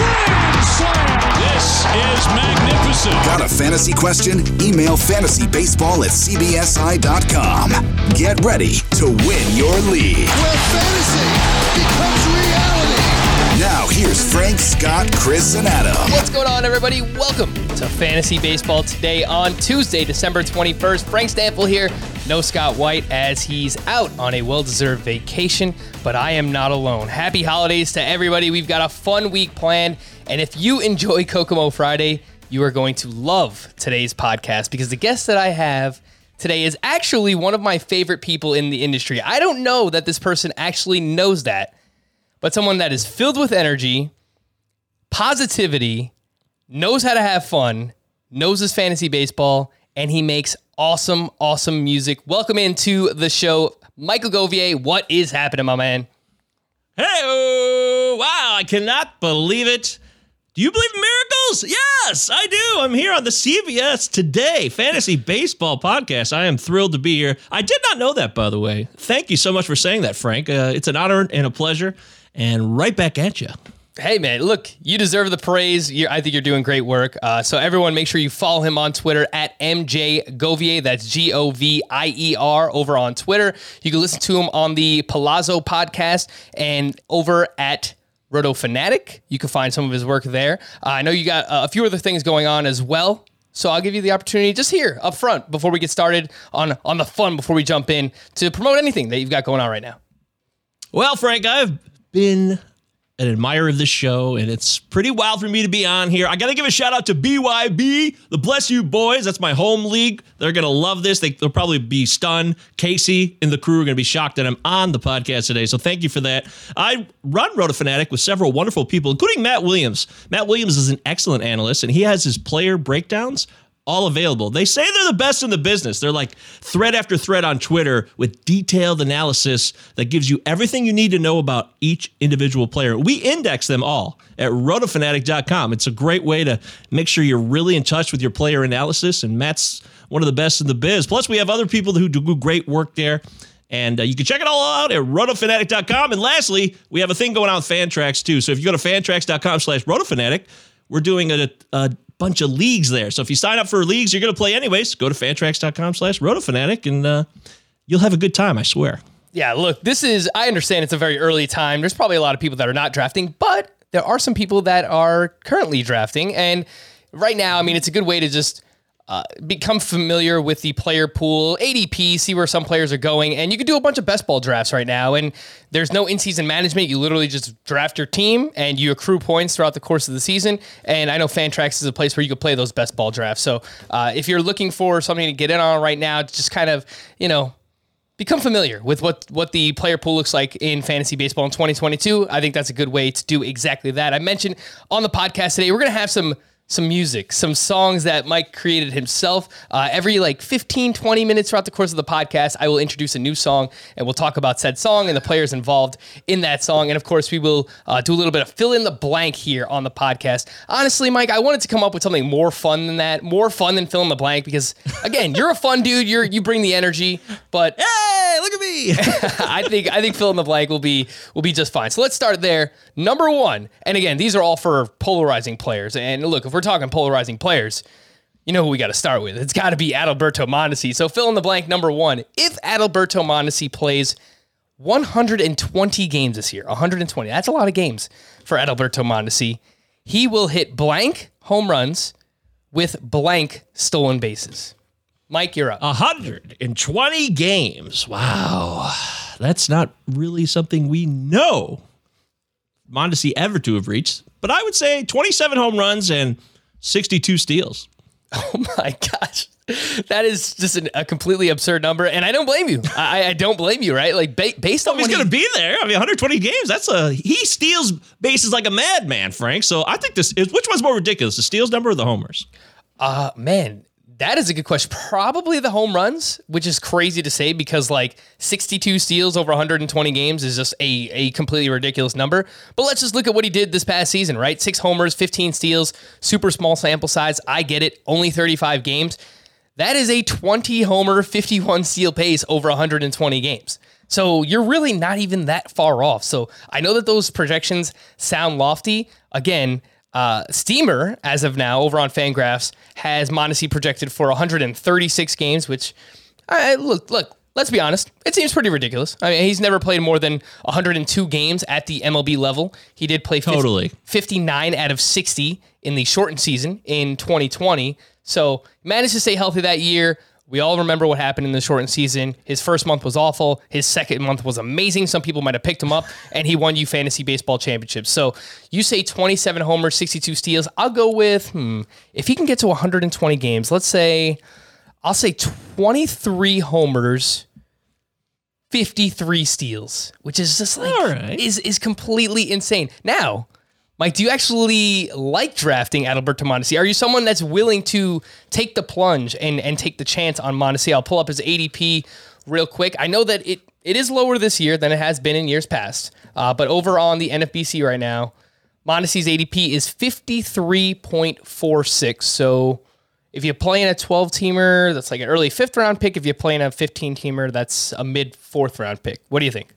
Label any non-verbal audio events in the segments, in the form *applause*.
grand slam. This is magnificent. Got a fantasy question? Email fantasybaseball at cbsi.com. Get ready to win your league. where fantasy becomes reality. Now, here's Frank, Scott, Chris, and Adam. What's going on, everybody? Welcome to Fantasy Baseball today on Tuesday, December 21st. Frank Stanfield here. No Scott White as he's out on a well deserved vacation, but I am not alone. Happy holidays to everybody. We've got a fun week planned. And if you enjoy Kokomo Friday, you are going to love today's podcast because the guest that I have today is actually one of my favorite people in the industry. I don't know that this person actually knows that, but someone that is filled with energy, positivity, knows how to have fun, knows his fantasy baseball, and he makes awesome, awesome music. Welcome into the show, Michael Govier. What is happening, my man? Hey, wow, I cannot believe it. Do you believe in miracles? Yes, I do. I'm here on the CBS Today Fantasy Baseball Podcast. I am thrilled to be here. I did not know that, by the way. Thank you so much for saying that, Frank. Uh, it's an honor and a pleasure. And right back at you. Hey man, look, you deserve the praise. You're, I think you're doing great work. Uh, so everyone, make sure you follow him on Twitter at MJ Govier. That's G O V I E R over on Twitter. You can listen to him on the Palazzo podcast and over at Roto Fanatic. You can find some of his work there. Uh, I know you got uh, a few other things going on as well. So I'll give you the opportunity just here up front before we get started on on the fun before we jump in to promote anything that you've got going on right now. Well, Frank, I've been an admirer of this show, and it's pretty wild for me to be on here. I got to give a shout out to BYB, the Bless You Boys. That's my home league. They're going to love this. They, will probably be stunned. Casey and the crew are going to be shocked that I'm on the podcast today. So thank you for that. I run Roto Fanatic with several wonderful people, including Matt Williams. Matt Williams is an excellent analyst, and he has his player breakdowns all available. They say they're the best in the business. They're like thread after thread on Twitter with detailed analysis that gives you everything you need to know about each individual player. We index them all at rotofanatic.com. It's a great way to make sure you're really in touch with your player analysis, and Matt's one of the best in the biz. Plus, we have other people who do great work there. And uh, you can check it all out at rotofanatic.com. And lastly, we have a thing going on with Fantrax too. So if you go to fantrax.com slash rotofanatic, we're doing a, a bunch of leagues there. So if you sign up for leagues you're going to play anyways, go to fantrax.com slash rotofanatic and uh, you'll have a good time, I swear. Yeah, look, this is, I understand it's a very early time. There's probably a lot of people that are not drafting, but there are some people that are currently drafting. And right now, I mean, it's a good way to just uh, become familiar with the player pool, ADP, see where some players are going. And you can do a bunch of best ball drafts right now. And there's no in season management. You literally just draft your team and you accrue points throughout the course of the season. And I know Fantrax is a place where you can play those best ball drafts. So uh, if you're looking for something to get in on right now, just kind of, you know, become familiar with what what the player pool looks like in fantasy baseball in 2022. I think that's a good way to do exactly that. I mentioned on the podcast today, we're going to have some some music, some songs that Mike created himself. Uh, every like 15, 20 minutes throughout the course of the podcast, I will introduce a new song and we'll talk about said song and the players involved in that song. And of course, we will uh, do a little bit of fill in the blank here on the podcast. Honestly, Mike, I wanted to come up with something more fun than that, more fun than fill in the blank because again, you're a fun *laughs* dude. You're you bring the energy, but Hey, look at me. *laughs* I think I think fill in the blank will be will be just fine. So let's start there. Number one, and again, these are all for polarizing players. And look, if we're talking polarizing players, you know who we got to start with. It's got to be Adalberto Mondesi. So fill in the blank. Number one, if Adalberto Mondesi plays 120 games this year, 120, that's a lot of games for Adalberto Mondesi. he will hit blank home runs with blank stolen bases. Mike, you're up. 120 games. Wow. That's not really something we know Mondesi ever to have reached, but I would say 27 home runs and 62 steals. *laughs* Oh my gosh. That is just an, a completely absurd number, and I don't blame you. I, I don't blame you, right? Like ba- based on He's going to be there. I mean, 120 games. That's a he steals bases like a madman, Frank. So I think this is which one's more ridiculous, the steals number or the homers? Uh, man, that is a good question. Probably the home runs, which is crazy to say because like 62 steals over 120 games is just a, a completely ridiculous number. But let's just look at what he did this past season, right? Six homers, 15 steals, super small sample size. I get it. Only 35 games. That is a 20 homer, 51 steal pace over 120 games. So you're really not even that far off. So I know that those projections sound lofty. Again, uh, Steamer, as of now, over on Fangraphs, has Mondesi projected for 136 games, which, I, look, look, let's be honest, it seems pretty ridiculous. I mean, he's never played more than 102 games at the MLB level. He did play 50 Totally. 59 out of 60 in the shortened season in 2020. So managed to stay healthy that year. We all remember what happened in the shortened season. His first month was awful. His second month was amazing. Some people might have picked him up, *laughs* and he won you fantasy baseball championships. So you say 27 homers, 62 steals. I'll go with hmm, if he can get to 120 games. Let's say I'll say 23 homers, 53 steals, which is just like right. is is completely insane. Now, Mike, do you actually like drafting Adalberto Mondesi? Are you someone that's willing to take the plunge and and take the chance on Mondesi? I'll pull up his ADP real quick. I know that it it is lower this year than it has been in years past, uh, but over on the NFBC right now, Mondesi's ADP is 53.46. So if you're playing a 12 teamer, that's like an early fifth round pick. If you're playing a 15 teamer, that's a mid fourth round pick. What do you think?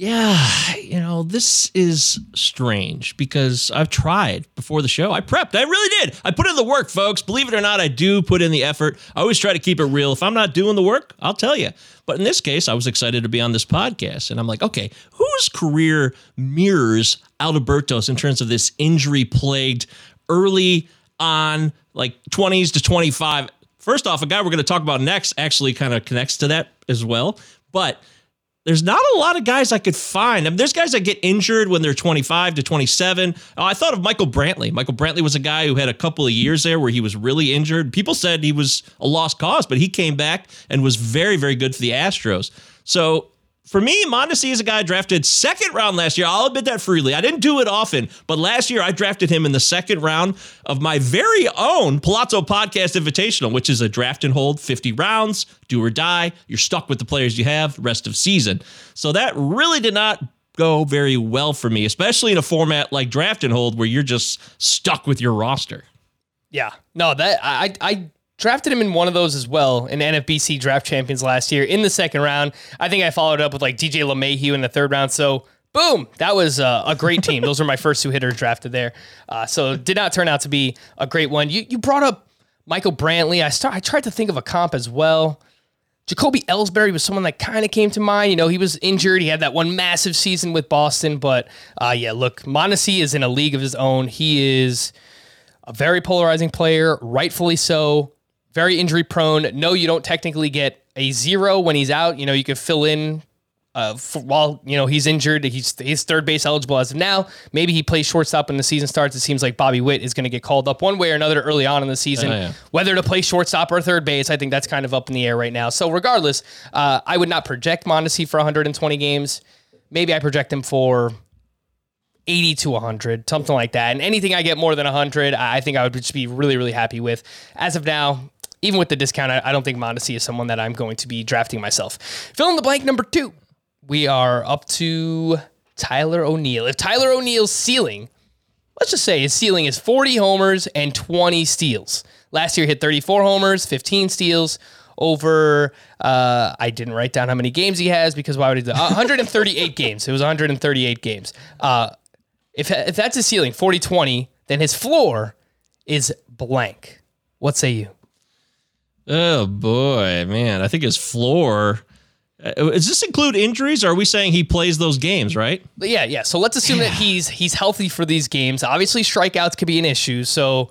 Yeah, you know, this is strange because I've tried before the show. I prepped. I really did. I put in the work, folks. Believe it or not, I do put in the effort. I always try to keep it real. If I'm not doing the work, I'll tell you. But in this case, I was excited to be on this podcast. And I'm like, okay, whose career mirrors Alberto's in terms of this injury plagued early on, like 20s to 25? First off, a guy we're going to talk about next actually kind of connects to that as well. But there's not a lot of guys I could find. I mean, there's guys that get injured when they're 25 to 27. Oh, I thought of Michael Brantley. Michael Brantley was a guy who had a couple of years there where he was really injured. People said he was a lost cause, but he came back and was very, very good for the Astros. So for me, Mondesi is a guy I drafted second round last year. I'll admit that freely. I didn't do it often, but last year I drafted him in the second round of my very own Palazzo Podcast Invitational, which is a draft and hold 50 rounds, do or die. You're stuck with the players you have rest of season. So that really did not go very well for me, especially in a format like draft and hold where you're just stuck with your roster. Yeah, no, that I I drafted him in one of those as well in NFBC Draft Champions last year in the second round. I think I followed up with like DJ LeMahieu in the third round. So boom, that was uh, a great team. those were my first two hitters drafted there. Uh, so did not turn out to be a great one. You you brought up Michael Brantley. I start I tried to think of a comp as well. Jacoby Ellsbury was someone that kind of came to mind. You know, he was injured. He had that one massive season with Boston, but uh, yeah, look, Mondesi is in a league of his own. He is a very polarizing player, rightfully so. Very injury prone. No, you don't technically get a zero when he's out. You know, you can fill in uh, while you know he's injured. He's he's third base eligible as of now. Maybe he plays shortstop when the season starts. It seems like Bobby Witt is going to get called up one way or another early on in the season. Oh, yeah. Whether to play shortstop or third base, I think that's kind of up in the air right now. So regardless, uh, I would not project Mondesi for 120 games. Maybe I project him for 80 to 100, something like that. And anything I get more than 100, I I think I would just be really, really happy with. As of now, even with the discount, I, I don't think Mondesi is someone that I'm going to be drafting myself. Fill in the blank number two. We are up to Tyler O'Neill. If Tyler O'Neill's ceiling, let's just say his ceiling is 40 homers and 20 steals. Last year he hit 34 homers, 15 steals over uh, I didn't write down how many games he has because why would he do that? 138 *laughs* games. It was 138 games. Uh, if, if that's his ceiling, 40 20, then his floor is blank. What say you? Oh boy, man. I think his floor Uh, does this include injuries? Or are we saying he plays those games, right? But yeah, yeah. So let's assume that he's he's healthy for these games. Obviously, strikeouts could be an issue. So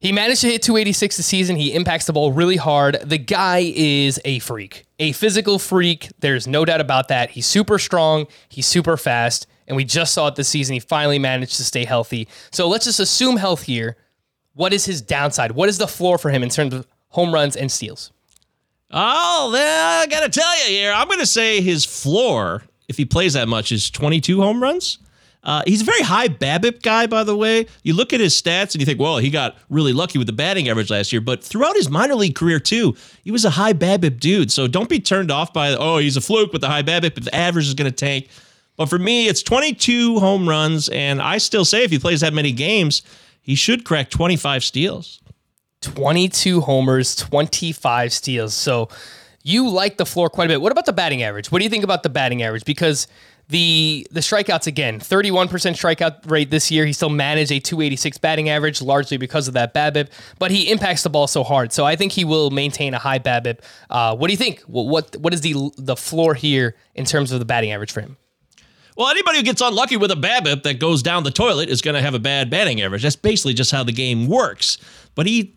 he managed to hit 286 this season. He impacts the ball really hard. The guy is a freak, a physical freak. There's no doubt about that. He's super strong. He's super fast. And we just saw it this season. He finally managed to stay healthy. So let's just assume health here. What is his downside? What is the floor for him in terms of home runs and steals? Oh, I got to tell you here. I'm going to say his floor, if he plays that much, is 22 home runs. Uh, he's a very high BABIP guy, by the way. You look at his stats and you think, well, he got really lucky with the batting average last year. But throughout his minor league career, too, he was a high BABIP dude. So don't be turned off by, oh, he's a fluke with the high BABIP, but the average is going to tank. But for me, it's 22 home runs. And I still say if he plays that many games, he should crack 25 steals. 22 homers, 25 steals. So you like the floor quite a bit. What about the batting average? What do you think about the batting average? Because the the strikeouts again, 31% strikeout rate this year. He still managed a 286 batting average, largely because of that BABIP. But he impacts the ball so hard, so I think he will maintain a high BABIP. Uh, what do you think? What, what what is the the floor here in terms of the batting average for him? Well, anybody who gets unlucky with a BABIP that goes down the toilet is going to have a bad batting average. That's basically just how the game works. But he,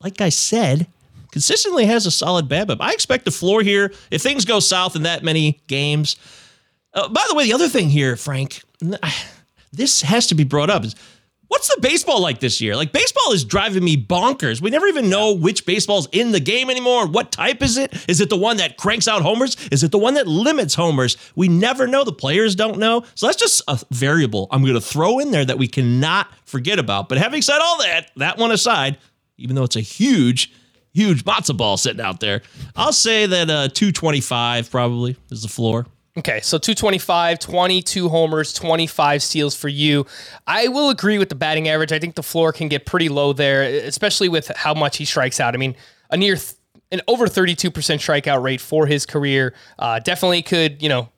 like I said, consistently has a solid BABIP. I expect the floor here, if things go south in that many games, uh, by the way, the other thing here, Frank, this has to be brought up is what's the baseball like this year? Like baseball is driving me bonkers. We never even know which baseball's in the game anymore. What type is it? Is it the one that cranks out homers? Is it the one that limits homers? We never know. The players don't know. So that's just a variable I'm going to throw in there that we cannot forget about. But having said all that, that one aside, even though it's a huge huge matzo ball sitting out there. I'll say that uh, 225 probably is the floor. Okay, so 225, 22 homers, 25 steals for you. I will agree with the batting average. I think the floor can get pretty low there, especially with how much he strikes out. I mean, a near th- an over 32% strikeout rate for his career uh, definitely could, you know,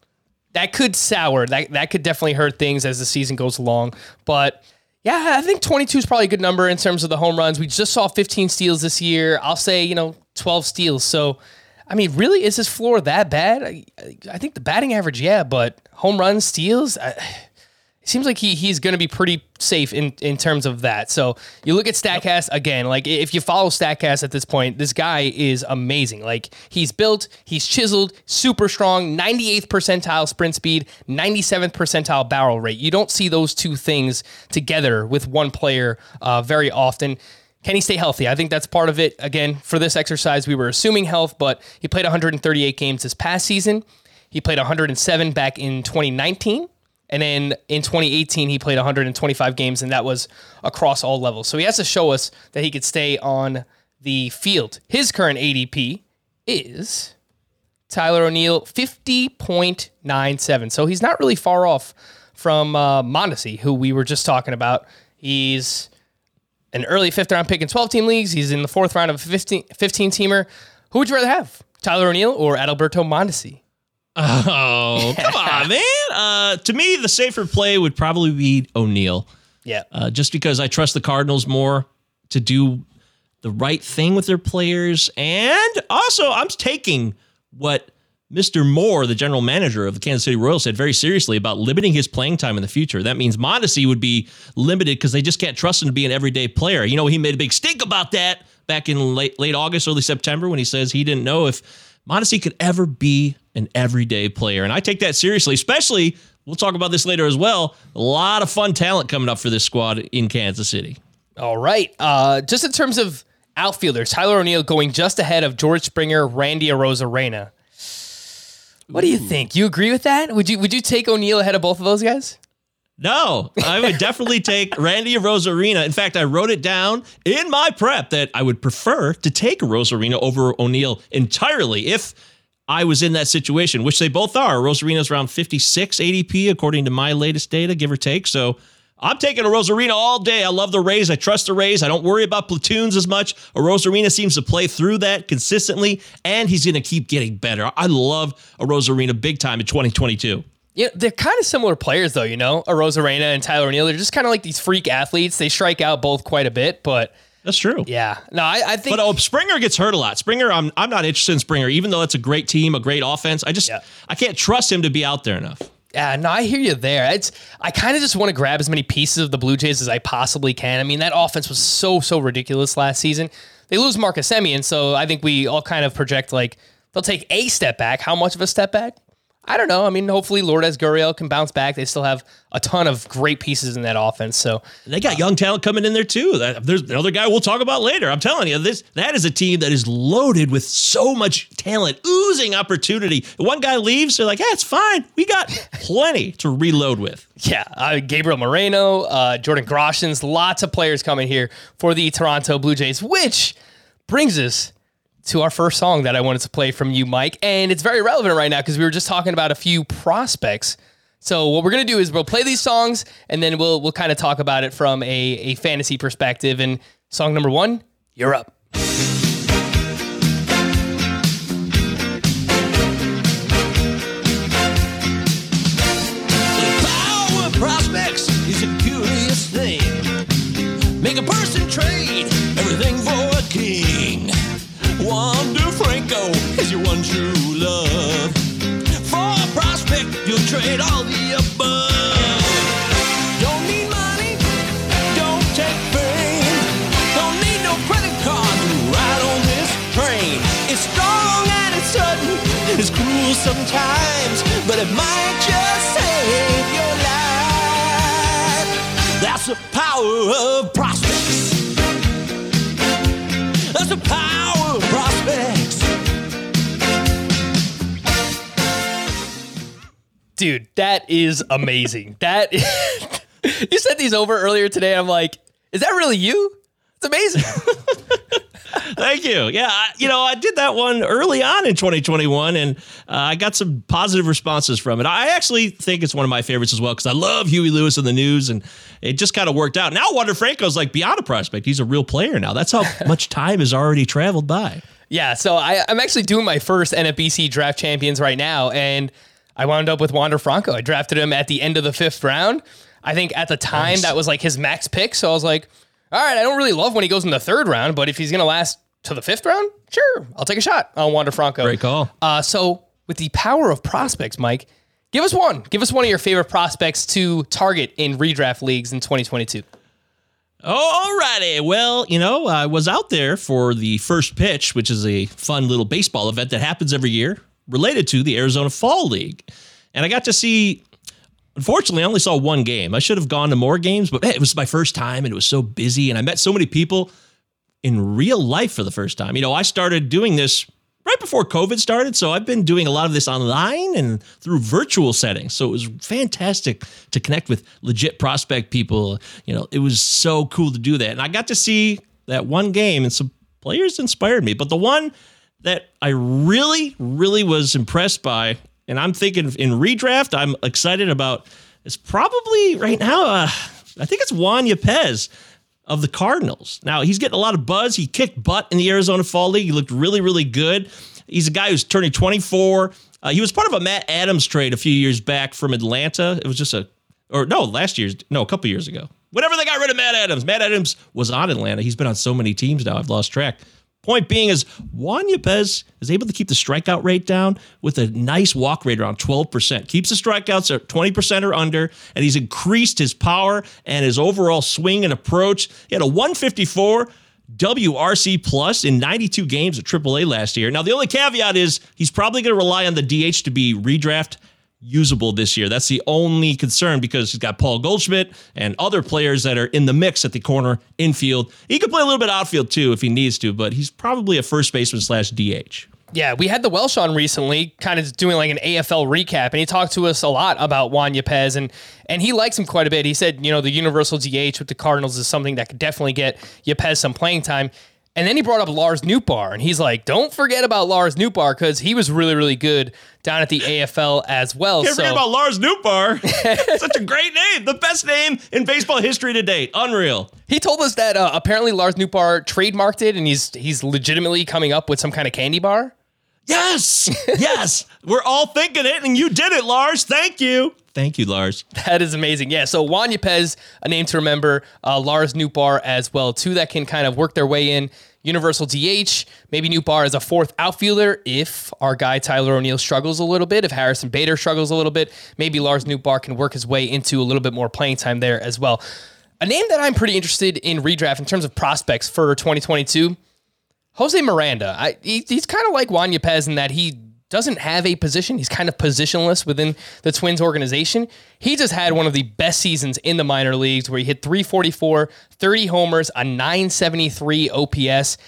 that could sour. That that could definitely hurt things as the season goes along. But yeah, I think 22 is probably a good number in terms of the home runs. We just saw 15 steals this year. I'll say, you know, 12 steals. So I mean, really, is his floor that bad? I, I think the batting average, yeah, but home runs, steals, I, it seems like he he's going to be pretty safe in in terms of that. So you look at Statcast again. Like if you follow Statcast at this point, this guy is amazing. Like he's built, he's chiseled, super strong, 98th percentile sprint speed, 97th percentile barrel rate. You don't see those two things together with one player uh, very often. Can he stay healthy? I think that's part of it. Again, for this exercise, we were assuming health, but he played 138 games this past season. He played 107 back in 2019. And then in 2018, he played 125 games, and that was across all levels. So he has to show us that he could stay on the field. His current ADP is Tyler O'Neill, 50.97. So he's not really far off from uh, Mondesi, who we were just talking about. He's an early fifth round pick in 12 team leagues. He's in the fourth round of a 15, 15 teamer. Who would you rather have, Tyler O'Neill or Adalberto Mondesi? *laughs* Oh, *laughs* come on, man. Uh, to me, the safer play would probably be O'Neill. Yeah. Uh, just because I trust the Cardinals more to do the right thing with their players. And also, I'm taking what Mr. Moore, the general manager of the Kansas City Royals, said very seriously about limiting his playing time in the future. That means Mondesi would be limited because they just can't trust him to be an everyday player. You know, he made a big stink about that back in late late August, early September when he says he didn't know if Mondesi could ever be an everyday player. And I take that seriously, especially we'll talk about this later as well. A lot of fun talent coming up for this squad in Kansas City. All right. Uh, just in terms of outfielders, Tyler O'Neill going just ahead of George Springer, Randy Arozarena. What do you think? You agree with that? Would you would you take O'Neill ahead of both of those guys? No, I would definitely take Randy Arozarena. In fact, I wrote it down in my prep that I would prefer to take Arozarena over O'Neill entirely if I was in that situation, which they both are. Arozarena's around 56 ADP according to my latest data, give or take. So I'm taking Arozarena all day. I love the Rays. I trust the Rays. I don't worry about platoons as much. Arozarena seems to play through that consistently, and he's going to keep getting better. I love Arozarena big time in 2022. Yeah, they're kind of similar players, though. You know, Arozarena and Tyler O'Neill. They're just kind of like these freak athletes. They strike out both quite a bit, but That's true. Yeah. No, I, I think But oh, Springer gets hurt a lot. Springer, I'm I'm not interested in Springer, even though it's a great team, a great offense. I just Yeah. I can't trust him to be out there enough. Yeah, no, I hear you there. It's I kind of just want to grab as many pieces of the Blue Jays as I possibly can. I mean, that offense was so so ridiculous last season. They lose Marcus Semien, so I think we all kind of project like they'll take a step back. How much of a step back? I don't know. I mean, hopefully Lourdes Gurriel can bounce back. They still have a ton of great pieces in that offense. So They got young talent coming in there too. There's another guy we'll talk about later. I'm telling you, this that is a team that is loaded with so much talent, oozing opportunity. One guy leaves, they're like, "Yeah, it's fine. We got plenty to reload with." *laughs* Yeah, uh, Gabriel Moreno, uh, Jordan Groshans, lots of players coming here for the Toronto Blue Jays, which brings us to our first song that I wanted to play from you, Mike. And it's very relevant right now because we were just talking about a few prospects. So what we're gonna do is we'll play these songs and then we'll we'll kind of talk about it from a, a fantasy perspective. And song number one, you're up. Trade all the above. Don't need money, don't take fame. Don't need no credit card to ride on this train. It's strong and it's sudden, it's cruel sometimes, but it might just save your life. That's the power of prospects. That's the power Dude, that is amazing. *laughs* that *laughs* you sent these over earlier today. I'm like, is that really you? It's amazing. *laughs* Thank you. Yeah, I, you know, I did that one early on in 2021, and uh, I got some positive responses from it. I actually think it's one of my favorites as well because I love Huey Lewis in the news, and it just kind of worked out. Now Wander Franco's like beyond a prospect; he's a real player now. That's how much time has already traveled by. Yeah, so I, I'm actually doing my first NFBC draft champions right now, and I wound up with Wander Franco. I drafted him at the end of the fifth round. I think at the time that was like his max pick, so I was like, all right, I don't really love when he goes in the third round, but if he's gonna last to the fifth round, sure, I'll take a shot on Wander Franco. Great call. Uh, so with the power of prospects, Mike, give us one. Give us one of your favorite prospects to target in redraft leagues in 2022. Alrighty. Well, you know, I was out there for the first pitch, which is a fun little baseball event that happens every year related to the Arizona Fall League. And I got to see, unfortunately, I only saw one game. I should have gone to more games, but hey, it was my first time and it was so busy. And I met so many people in real life for the first time. You know, I started doing this right before COVID started. So I've been doing a lot of this online and through virtual settings. So it was fantastic to connect with legit prospect people. You know, it was so cool to do that. And I got to see that one game and some players inspired me. But the one that I really, really was impressed by, and I'm thinking in redraft, I'm excited about, is probably right now, uh, I think it's Juan Yepez of the Cardinals. Now, he's getting a lot of buzz. He kicked butt in the Arizona Fall League. He looked really, really good. He's a guy who's turning 24. Uh, he was part of a Matt Adams trade a few years back from Atlanta. It was just a, or no, last year's, no, a couple years ago. Whenever they got rid of Matt Adams, Matt Adams was on Atlanta. He's been on so many teams now, I've lost track. Point being is Juan Yepez is able to keep the strikeout rate down with a nice walk rate around 12%. Keeps the strikeouts at 20% or under, and he's increased his power and his overall swing and approach. He had a 154 WRC plus in 92 games at AAA last year. Now, the only caveat is he's probably going to rely on the DH to be redraft usable this year. That's the only concern because he's got Paul Goldschmidt and other players that are in the mix at the corner infield. He could play a little bit outfield too if he needs to, but he's probably a first baseman slash DH. Yeah, we had the Welsh on recently, kind of doing like an AFL recap, and he talked to us a lot about Juan Yepez, and and he likes him quite a bit. He said, you know, the universal DH with the Cardinals is something that could definitely get Yepez some playing time. And then he brought up Lars Nootbaar, and he's like, don't forget about Lars Nootbaar because he was really, really good down at the AFL as well. Can't so forget about Lars Nootbaar. *laughs* Such a great name. The best name in baseball history to date. Unreal. he told us that uh, apparently Lars Nootbaar trademarked it, and he's he's legitimately coming up with some kind of candy bar. Yes, yes, we're all thinking it, and you did it, Lars. Thank you, thank you, Lars. That is amazing. Yeah. So Juan Yepez, a name to remember. Uh, Lars Nootbaar as well, two that can kind of work their way in. Universal DH, maybe Nootbaar as a fourth outfielder if our guy Tyler O'Neill struggles a little bit, if Harrison Bader struggles a little bit, maybe Lars Nootbaar can work his way into a little bit more playing time there as well. A name that I'm pretty interested in redraft in terms of prospects for 2022, Jose Miranda. I, he, he's kind of like Juan Yepez in that he doesn't have a position. He's kind of positionless within the Twins organization. He just had one of the best seasons in the minor leagues where he hit 344, 30 homers, a 973 OPS.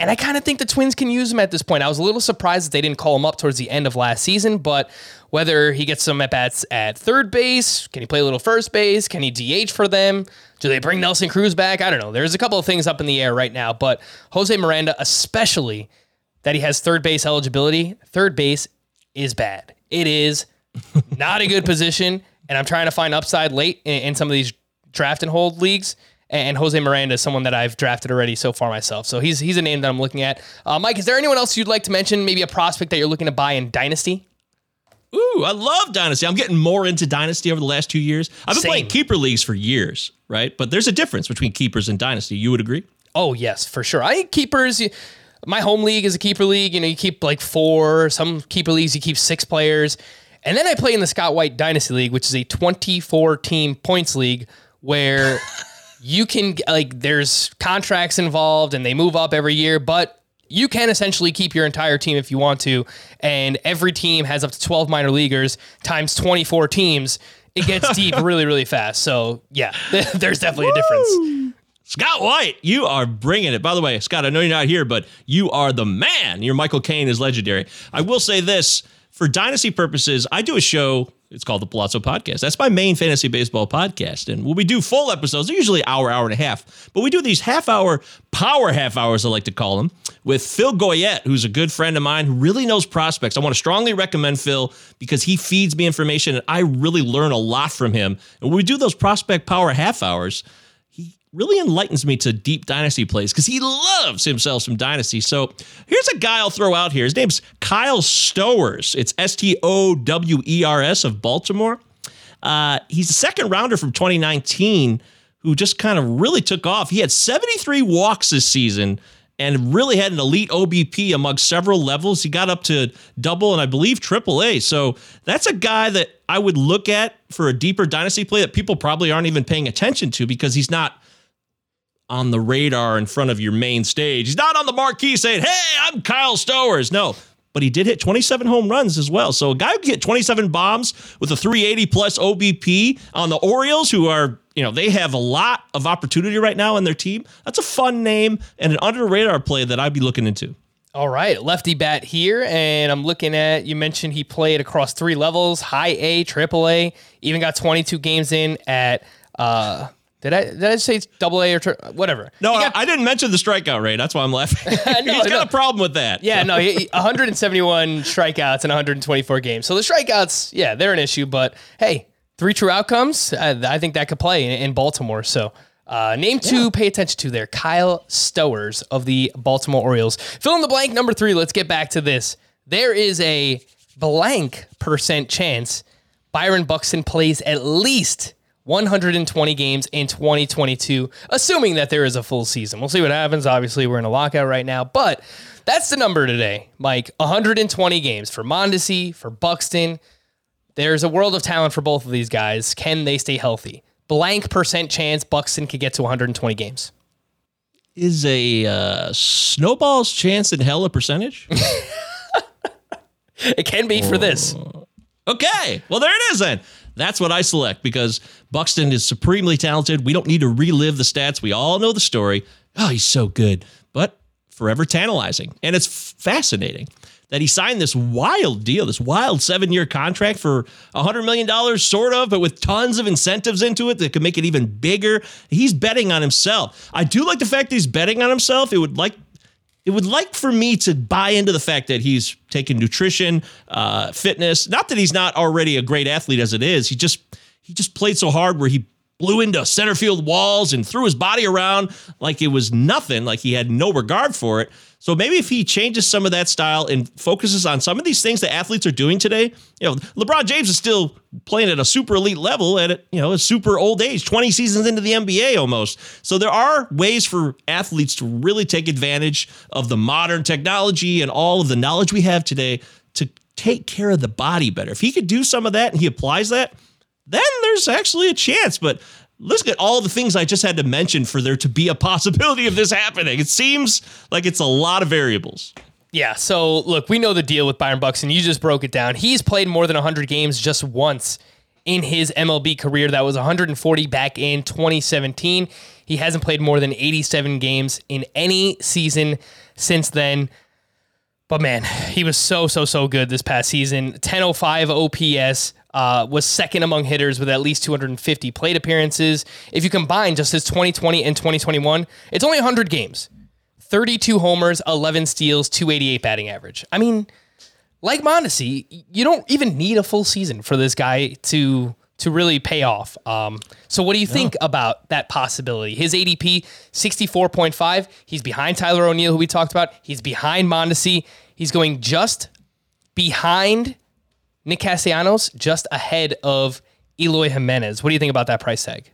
And I kind of think the Twins can use him at this point. I was a little surprised that they didn't call him up towards the end of last season, but whether he gets some at bats at third base, can he play a little first base? Can he DH for them? Do they bring Nelson Cruz back? I don't know. There's a couple of things up in the air right now, but Jose Miranda, especially that he has third base eligibility, third base is bad. It is *laughs* not a good position, and I'm trying to find upside late in, in some of these draft and hold leagues. And Jose Miranda is someone that I've drafted already so far myself. So he's he's a name that I'm looking at. Uh, Mike, is there anyone else you'd like to mention? Maybe a prospect that you're looking to buy in Dynasty? Ooh, I love Dynasty. I'm getting more into Dynasty over the last two years. I've been Same. playing keeper leagues for years, right? But there's a difference between keepers and Dynasty. You would agree? Oh yes, for sure. I keepers. you- My home league is a keeper league. You know, you keep like four. Some keeper leagues you keep six players, and then I play in the Scott White Dynasty League, which is a 24 team points league where *laughs* you can like there's contracts involved and they move up every year, but you can essentially keep your entire team if you want to, and every team has up to 12 minor leaguers times 24 teams. It gets *laughs* deep really, really fast. So yeah, *laughs* there's definitely a difference. Scott White, you are bringing it. By the way, Scott, I know you're not here, but you are the man. Your Michael Caine is legendary. I will say this for dynasty purposes, I do a show. It's called the Palazzo Podcast. That's my main fantasy baseball podcast. And we do full episodes, they're usually hour, hour and a half. But we do these half hour, power half hours, I like to call them, with Phil Goyette, who's a good friend of mine who really knows prospects. I want to strongly recommend Phil because he feeds me information and I really learn a lot from him. And we do those prospect power half hours, really enlightens me to deep dynasty plays because he loves himself some dynasty. So here's a guy I'll throw out here. His name's Kyle Stowers. It's S T O W E R S of Baltimore. Uh, he's a second rounder from 2019 who just kind of really took off. He had 73 walks this season and really had an elite OBP among several levels. He got up to double and I believe triple A. So that's a guy that I would look at for a deeper dynasty play that people probably aren't even paying attention to because he's not on the radar in front of your main stage. He's not on the marquee saying, Hey, I'm Kyle Stowers. No, but he did hit 27 home runs as well. So a guy who can get 27 bombs with a 380 plus OBP on the Orioles, who are, you know, they have a lot of opportunity right now in their team. That's a fun name and an under radar play that I'd be looking into. All right, lefty bat here, and I'm looking at. You mentioned he played across three levels: high A, triple A. Even got 22 games in at. Uh, did I did I say double A or tri- whatever? No, I, got- I didn't mention the strikeout rate. That's why I'm laughing. No, *laughs* *laughs* He's got no. a problem with that. Yeah, no, he, *laughs* he- 171 strikeouts in 124 games. So the strikeouts, yeah, they're an issue. But hey, three true outcomes. I, I think that could play in, in Baltimore. So. Uh, name to pay attention to there. Kyle Stowers of the Baltimore Orioles. Fill in the blank number three. Let's get back to this. There is a blank percent chance Byron Buxton plays at least 120 games in 2022, assuming that there is a full season. We'll see what happens. Obviously, we're in a lockout right now, but that's the number today, Mike. 120 games for Mondesi, for Buxton. There's a world of talent for both of these guys. Can they stay healthy? Blank percent chance Buxton could get to 120 games. Is a uh, snowball's chance in hell a percentage? *laughs* It can be for this. Okay. Well, there it is then. That's what I select because Buxton is supremely talented. We don't need to relive the stats. We all know the story. Oh, he's so good, but forever tantalizing. And it's fascinating that he signed this wild deal, this wild seven year contract for $100 million, sort of, but with tons of incentives into it that could make it even bigger. He's betting on himself. I do like the fact he's betting on himself. It would like it would like for me to buy into the fact that he's taken nutrition, uh, fitness. Not that he's not already a great athlete as it is. He just he just played so hard where he blew into center field walls and threw his body around like it was nothing, like he had no regard for it. So maybe if he changes some of that style and focuses on some of these things that athletes are doing today, you know, LeBron James is still playing at a super elite level at you know a super old age, 20 seasons into the NBA almost. So there are ways for athletes to really take advantage of the modern technology and all of the knowledge we have today to take care of the body better. If he could do some of that and he applies that, then there's actually a chance. But look at all the things I just had to mention for there to be a possibility of this happening. It seems like it's a lot of variables. Yeah, so look, we know the deal with Byron Buxton. You just broke it down. He's played more than 100 games just once in his MLB career. That was 140 back in 2017. He hasn't played more than 87 games in any season since then. But man, he was so, so, so good this past season. 1005 OPS, uh, was second among hitters with at least 250 plate appearances. If you combine just his 2020 and 2021, it's only 100 games. 32 homers, 11 steals, 288 batting average. I mean, like Mondesi, you don't even need a full season for this guy to to really pay off. Um, so what do you think about that possibility? His ADP 64.5. He's behind Tyler O'Neill, who we talked about. He's behind Mondesi. He's going just behind Nick Castellanos, just ahead of Eloy Jimenez. What do you think about that price tag?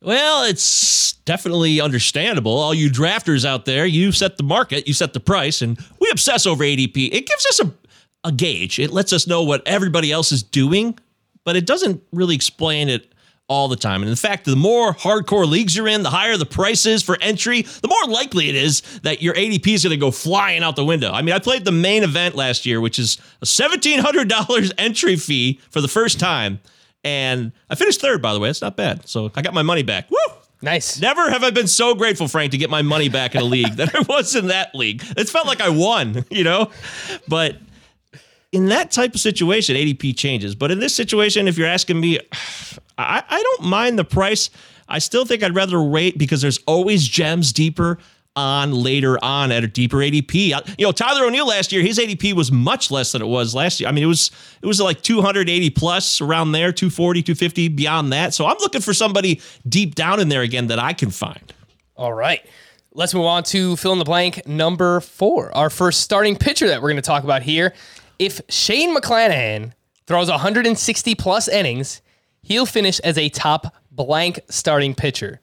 Well, it's definitely understandable. All you drafters out there, you set the market, you set the price, and we obsess over ADP. It gives us a, a gauge. It lets us know what everybody else is doing, but it doesn't really explain it all the time. And in fact, the more hardcore leagues you're in, the higher the price is for entry, the more likely it is that your ADP is going to go flying out the window. I mean, I played the main event last year, which is a $1,700 *laughs* entry fee for the first time. And I finished third, by the way. It's not bad. So I got my money back. Woo! Nice. Never have I been so grateful, Frank, to get my money back in a league *laughs* than I was in that league. It felt like I won, *laughs* you know? But in that type of situation, ADP changes. But in this situation, if you're asking me, I, I don't mind the price. I still think I'd rather wait because there's always gems deeper on later on at a deeper ADP. You know, Tyler O'Neill last year, his ADP was much less than it was last year. I mean, it was it was like 280 plus around there, 240, 250 beyond that. So I'm looking for somebody deep down in there again that I can find. All right. Let's move on to fill in the blank number four. Our first starting pitcher that we're going to talk about here. If Shane McClanahan throws 160 plus innings, he'll finish as a top blank starting pitcher.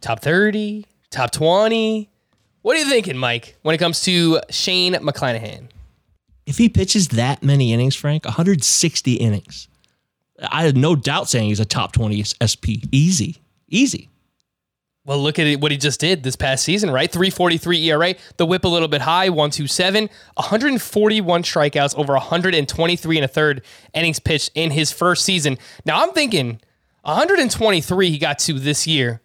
Top 30, top 20. What are you thinking, Mike, when it comes to Shane McClanahan? If he pitches that many innings, Frank, 160 innings, I have no doubt saying he's a top 20 SP. Easy. Easy. Well, look at what he just did this past season, right? 343 ERA, the whip a little bit high, 127, 141 strikeouts, over 123 and a third innings pitched in his first season. Now, I'm thinking 123 he got to this year.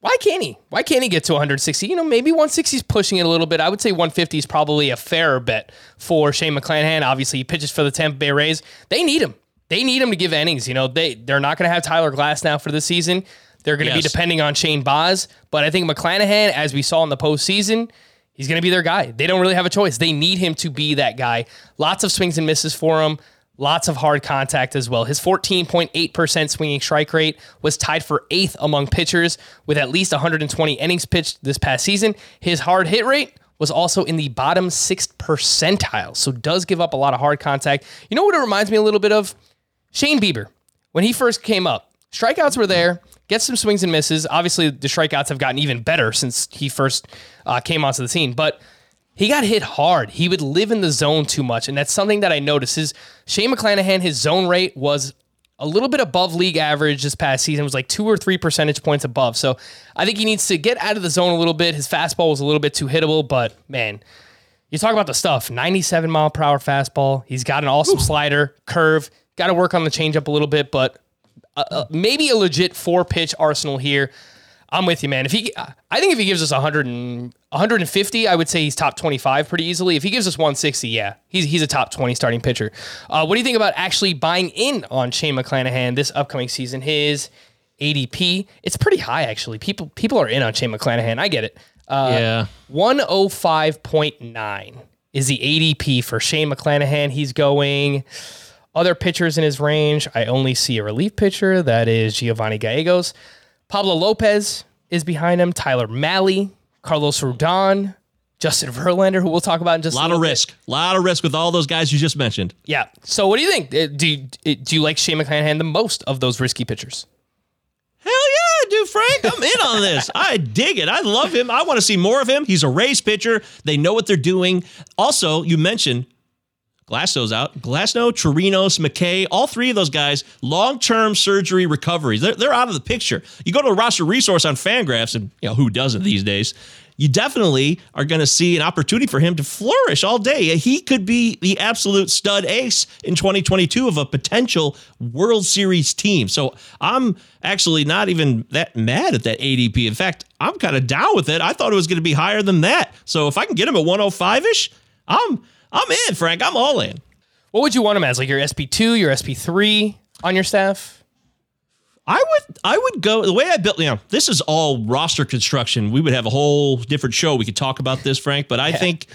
Why can't he? Why can't he get to 160? You know, maybe 160 is pushing it a little bit. I would say 150 is probably a fairer bet for Shane McClanahan. Obviously, he pitches for the Tampa Bay Rays. They need him. They need him to give innings. You know, they they're not going to have Tyler Glasnow for the season. They're going to be depending on Shane Baz, but I think McClanahan, as we saw in the postseason, he's going to be their guy. They don't really have a choice. They need him to be that guy. Lots of swings and misses for him. Lots of hard contact as well. His 14.8% swinging strike rate was tied for eighth among pitchers with at least 120 innings pitched this past season. His hard hit rate was also in the bottom sixth percentile, so does give up a lot of hard contact. You know what it reminds me a little bit of? Shane Bieber. When he first came up, strikeouts were there, gets some swings and misses. Obviously, the strikeouts have gotten even better since he first uh, came onto the scene, but he got hit hard. He would live in the zone too much, and that's something that I noticed. Is Shane McClanahan, his zone rate was a little bit above league average this past season. It was like two or three percentage points above. So I think he needs to get out of the zone a little bit. His fastball was a little bit too hittable, but man, you talk about the stuff 97 mile per hour fastball. He's got an awesome slider, curve. Got to work on the changeup a little bit, but uh, uh, maybe a legit four pitch arsenal here. I'm with you, man. If he, I think if he gives us 100 and 150, I would say he's top 25 pretty easily. If he gives us 160, yeah, he's he's a top 20 starting pitcher. Uh, what do you think about actually buying in on Shane McClanahan this upcoming season? His ADP, it's pretty high actually. People people are in on Shane McClanahan. I get it. Uh, yeah. 105.9 is the ADP for Shane McClanahan. He's going Other pitchers in his range, I only see a relief pitcher. That is Giovanni Gallegos. Pablo Lopez is behind him. Tyler Mahle, Carlos Rodon, Justin Verlander, who we'll talk about in just A lot little of risk. A lot of risk with all those guys you just mentioned. Yeah. So what do you think? Uh, Do you, do you like Shane McClanahan the most of those risky pitchers? Hell yeah, dude, Frank. I'm in on this. I dig it. I love him. I want to see more of him. He's a Rays pitcher. They know what they're doing. Also, you mentioned Glasnow's out. Glasnow, Chirinos, McKay, all three of those guys, long-term surgery recoveries. They're, they're out of the picture. You go to a roster resource on Fangraphs, and you know who doesn't these days. You definitely are going to see an opportunity for him to flourish all day. He could be the absolute stud ace in 2022 of a potential World Series team. So I'm actually not even that mad at that ADP. In fact, I'm kind of down with it. I thought it was going to be higher than that. So if I can get him at 105 ish, I'm I'm in, Frank. I'm all in. What would you want him as? Like your SP2, your SP3 on your staff? I would I would go the way I built. You know, this is all roster construction. We would have a whole different show. We could talk about this, Frank. But I think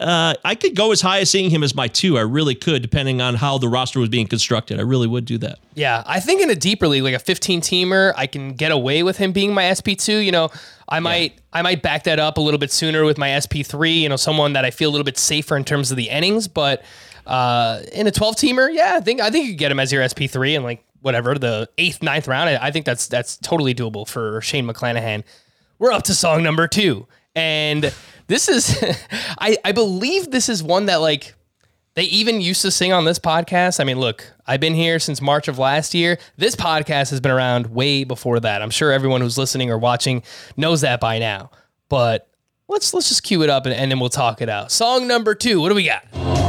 uh, I could go as high as seeing him as my two. I really could, depending on how the roster was being constructed. I really would do that. Yeah, I think in a deeper league, like a 15 teamer, I can get away with him being my SP2. You know, I might I might back that up a little bit sooner with my SP3. You know, someone that I feel a little bit safer in terms of the innings. But uh, in a 12 teamer, yeah, I think I think you could get him as your SP3 and like whatever the eighth ninth round. I, I think that's that's totally doable for Shane McClanahan. We're up to song number two, and this is *laughs* I I believe this is one that like they even used to sing on this podcast. I mean, look, I've been here since March of last year. This podcast has been around way before that. I'm sure everyone who's listening or watching knows that by now. But let's let's just cue it up and, and then we'll talk it out. Song number two. What do we got?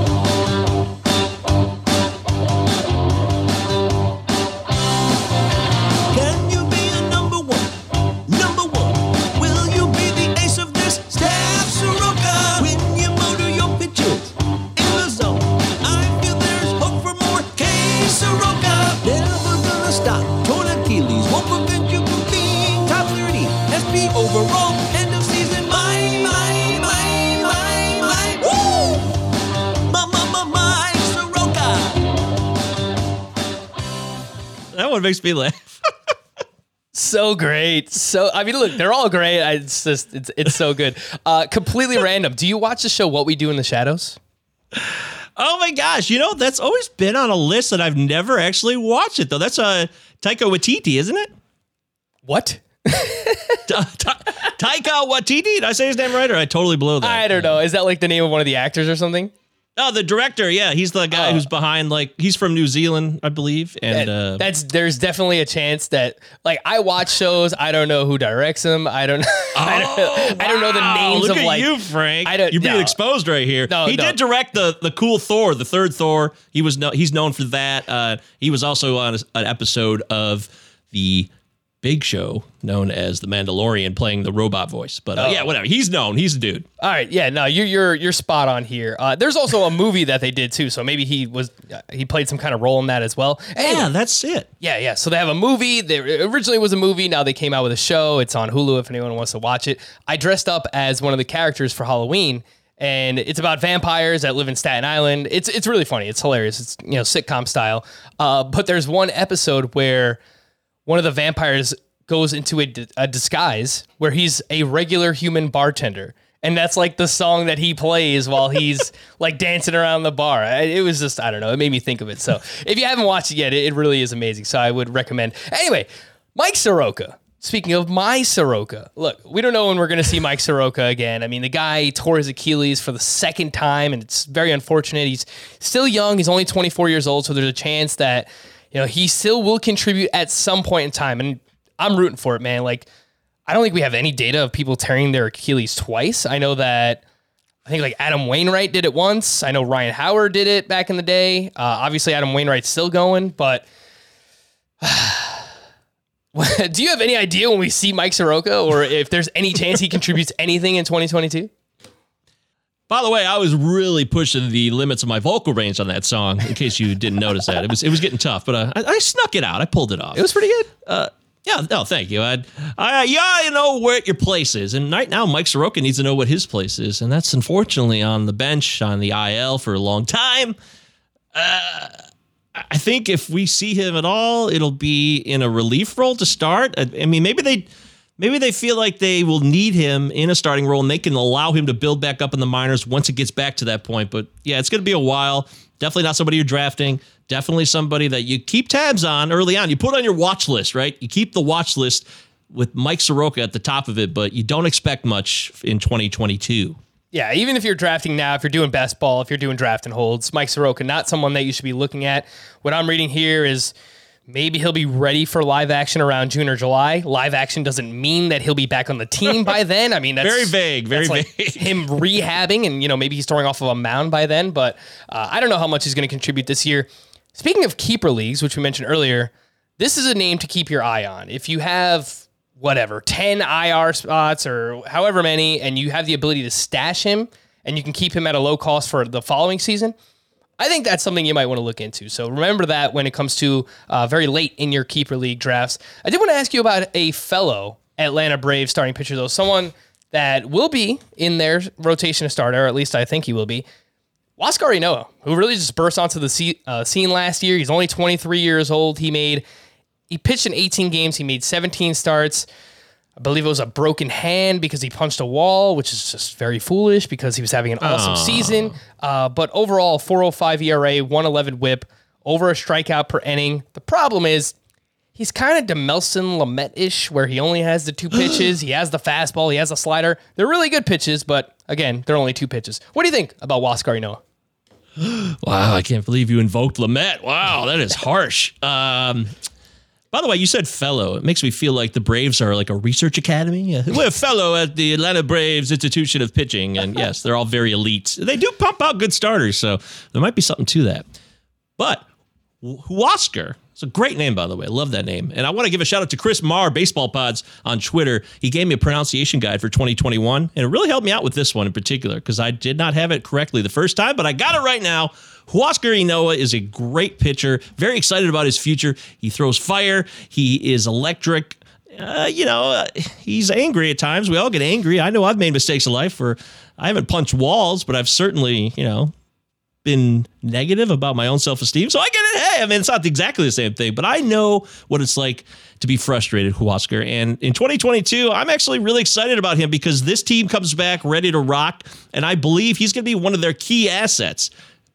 That one makes me laugh. So great. So I mean, look, they're all great. I, it's just it's it's so good. Uh, completely random. Do you watch the show What We Do in the shadows? Oh my gosh! You know that's always been on a list that I've never actually watched it though. That's a uh, Taika Waititi, isn't it? What? *laughs* Ta- Ta- Taika Waititi. Did I say his name right, or I totally blew that? I don't know. Is that like the name of one of the actors or something? Oh, the director. Yeah, he's the guy Oh. who's behind. Like he's from New Zealand, I believe. And uh, that's there's definitely a chance that like I watch shows I don't know who directs them I don't *laughs* I don't I don't know the names look of at like you, Frank. I don't- You're being no. exposed right here. No, he no. did direct the the cool Thor, the third Thor. He was no, he's known for that. Uh, he was also on a- an episode of the Big Show, known as the Mandalorian, playing the robot voice. But uh, Oh. yeah, whatever. He's known. He's a dude. all right yeah no you're you're you're spot on here uh, there's also a movie that they did too so maybe he was uh, he played some kind of role in that as well Anyway, Yeah, that's it. Yeah, yeah. So they have a movie. They originally was a movie. Now they came out with a show. It's on Hulu if anyone wants to watch it. I dressed up as one of the characters for Halloween, and it's about vampires that live in Staten Island. It's it's really funny. It's hilarious. It's you know sitcom style. Uh, but there's one episode where one of the vampires goes into a, a disguise where he's a regular human bartender. And that's like the song that he plays while he's *laughs* like dancing around the bar. It was just, I don't know, it made me think of it. So if you haven't watched it yet, it, really is amazing. So I would recommend. Anyway, Mike Soroka. Speaking of my Soroka, look, we don't know when we're going to see Mike Soroka again. I mean, the guy tore his Achilles for the second time, and it's very unfortunate. He's still young. He's only 24 years old, so there's a chance that you know he still will contribute at some point in time. And I'm rooting for it, man. Like, I don't think we have any data of people tearing their Achilles twice. I know that I think like Adam Wainwright did it once. I know Ryan Howard did it back in the day. Uh, obviously, Adam Wainwright's still going, but *sighs* *laughs* do you have any idea when we see Mike Soroka or if there's any chance he contributes anything in 2022? By the way, I was really pushing the limits of my vocal range on that song. In case you didn't notice that, it was it was getting tough, but uh, I, I snuck it out. I pulled it off. It was pretty good. Uh, Yeah, no, thank you. I, I, yeah, you know where your place is, and right now Mike Soroka needs to know what his place is, and that's unfortunately on the bench on the IL for a long time. Uh, I think if we see him at all, it'll be in a relief role to start. I, I mean, maybe they maybe they feel like they will need him in a starting role and they can allow him to build back up in the minors once it gets back to that point. But yeah, it's going to be a while. Definitely not somebody you're drafting. Definitely somebody that you keep tabs on early on. You put on your watch list, right? You keep the watch list with Mike Soroka at the top of it, but you don't expect much in 2022. Yeah, even if you're drafting now, if you're doing best ball, if you're doing draft and holds, Mike Soroka, not someone that you should be looking at. What I'm reading here is maybe he'll be ready for live action around June or July. Live action doesn't mean that he'll be back on the team by *laughs* then. I mean, that's Very vague, very that's like *laughs* vague. him rehabbing, and you know maybe he's throwing off of a mound by then. But uh, I don't know how much he's going to contribute this year. Speaking of keeper leagues, which we mentioned earlier, this is a name to keep your eye on. If you have whatever 10 IR spots or however many, and you have the ability to stash him, and you can keep him at a low cost for the following season. I think that's something you might want to look into. So remember that when it comes to uh, very late in your keeper league drafts. I did want to ask you about a fellow Atlanta Braves starting pitcher, though, someone that will be in their rotation of starter, or at least I think he will be. Huascar Ynoa, who really just burst onto the se- uh, scene last year. He's only 23 years old. He made he pitched in 18 games. He made 17 starts. I believe it was a broken hand because he punched a wall, which is just very foolish because he was having an awesome season. Uh, but overall, 405 ERA, 111 whip, over a strikeout per inning. The problem is he's kind of Dinelson Lamet ish, where he only has the two *gasps* pitches. he has the fastball, he has a slider. They're really good pitches, but again, they're only two pitches. What do you think about Huascar Ynoa? *gasps* Wow, I can't believe you invoked Lamet. Wow, that is harsh. Um, by the way, you said fellow. It makes me feel like the Braves are like a research academy. We're a fellow at the Atlanta Braves Institution of Pitching. And yes, they're all very elite. They do pump out good starters, so there might be something to that. But Huascar, it's a great name, by the way. I love that name. And I want to give a shout out to Chris Marr, Baseball Pods on Twitter. He gave me a pronunciation guide for 2021, and it really helped me out with this one in particular because I did not have it correctly the first time, but I got it right now. Huascar Ynoa is a great pitcher. Very excited about his future. He throws fire. He is electric. Uh, you know, uh, he's angry at times. We all get angry. I know I've made mistakes in life where I haven't punched walls, but I've certainly, you know, been negative about my own self esteem. So I get it. Hey, I mean, it's not exactly the same thing, but I know what it's like to be frustrated, Huascar. And in 2022, I'm actually really excited about him because this team comes back ready to rock. And I believe he's going to be one of their key assets,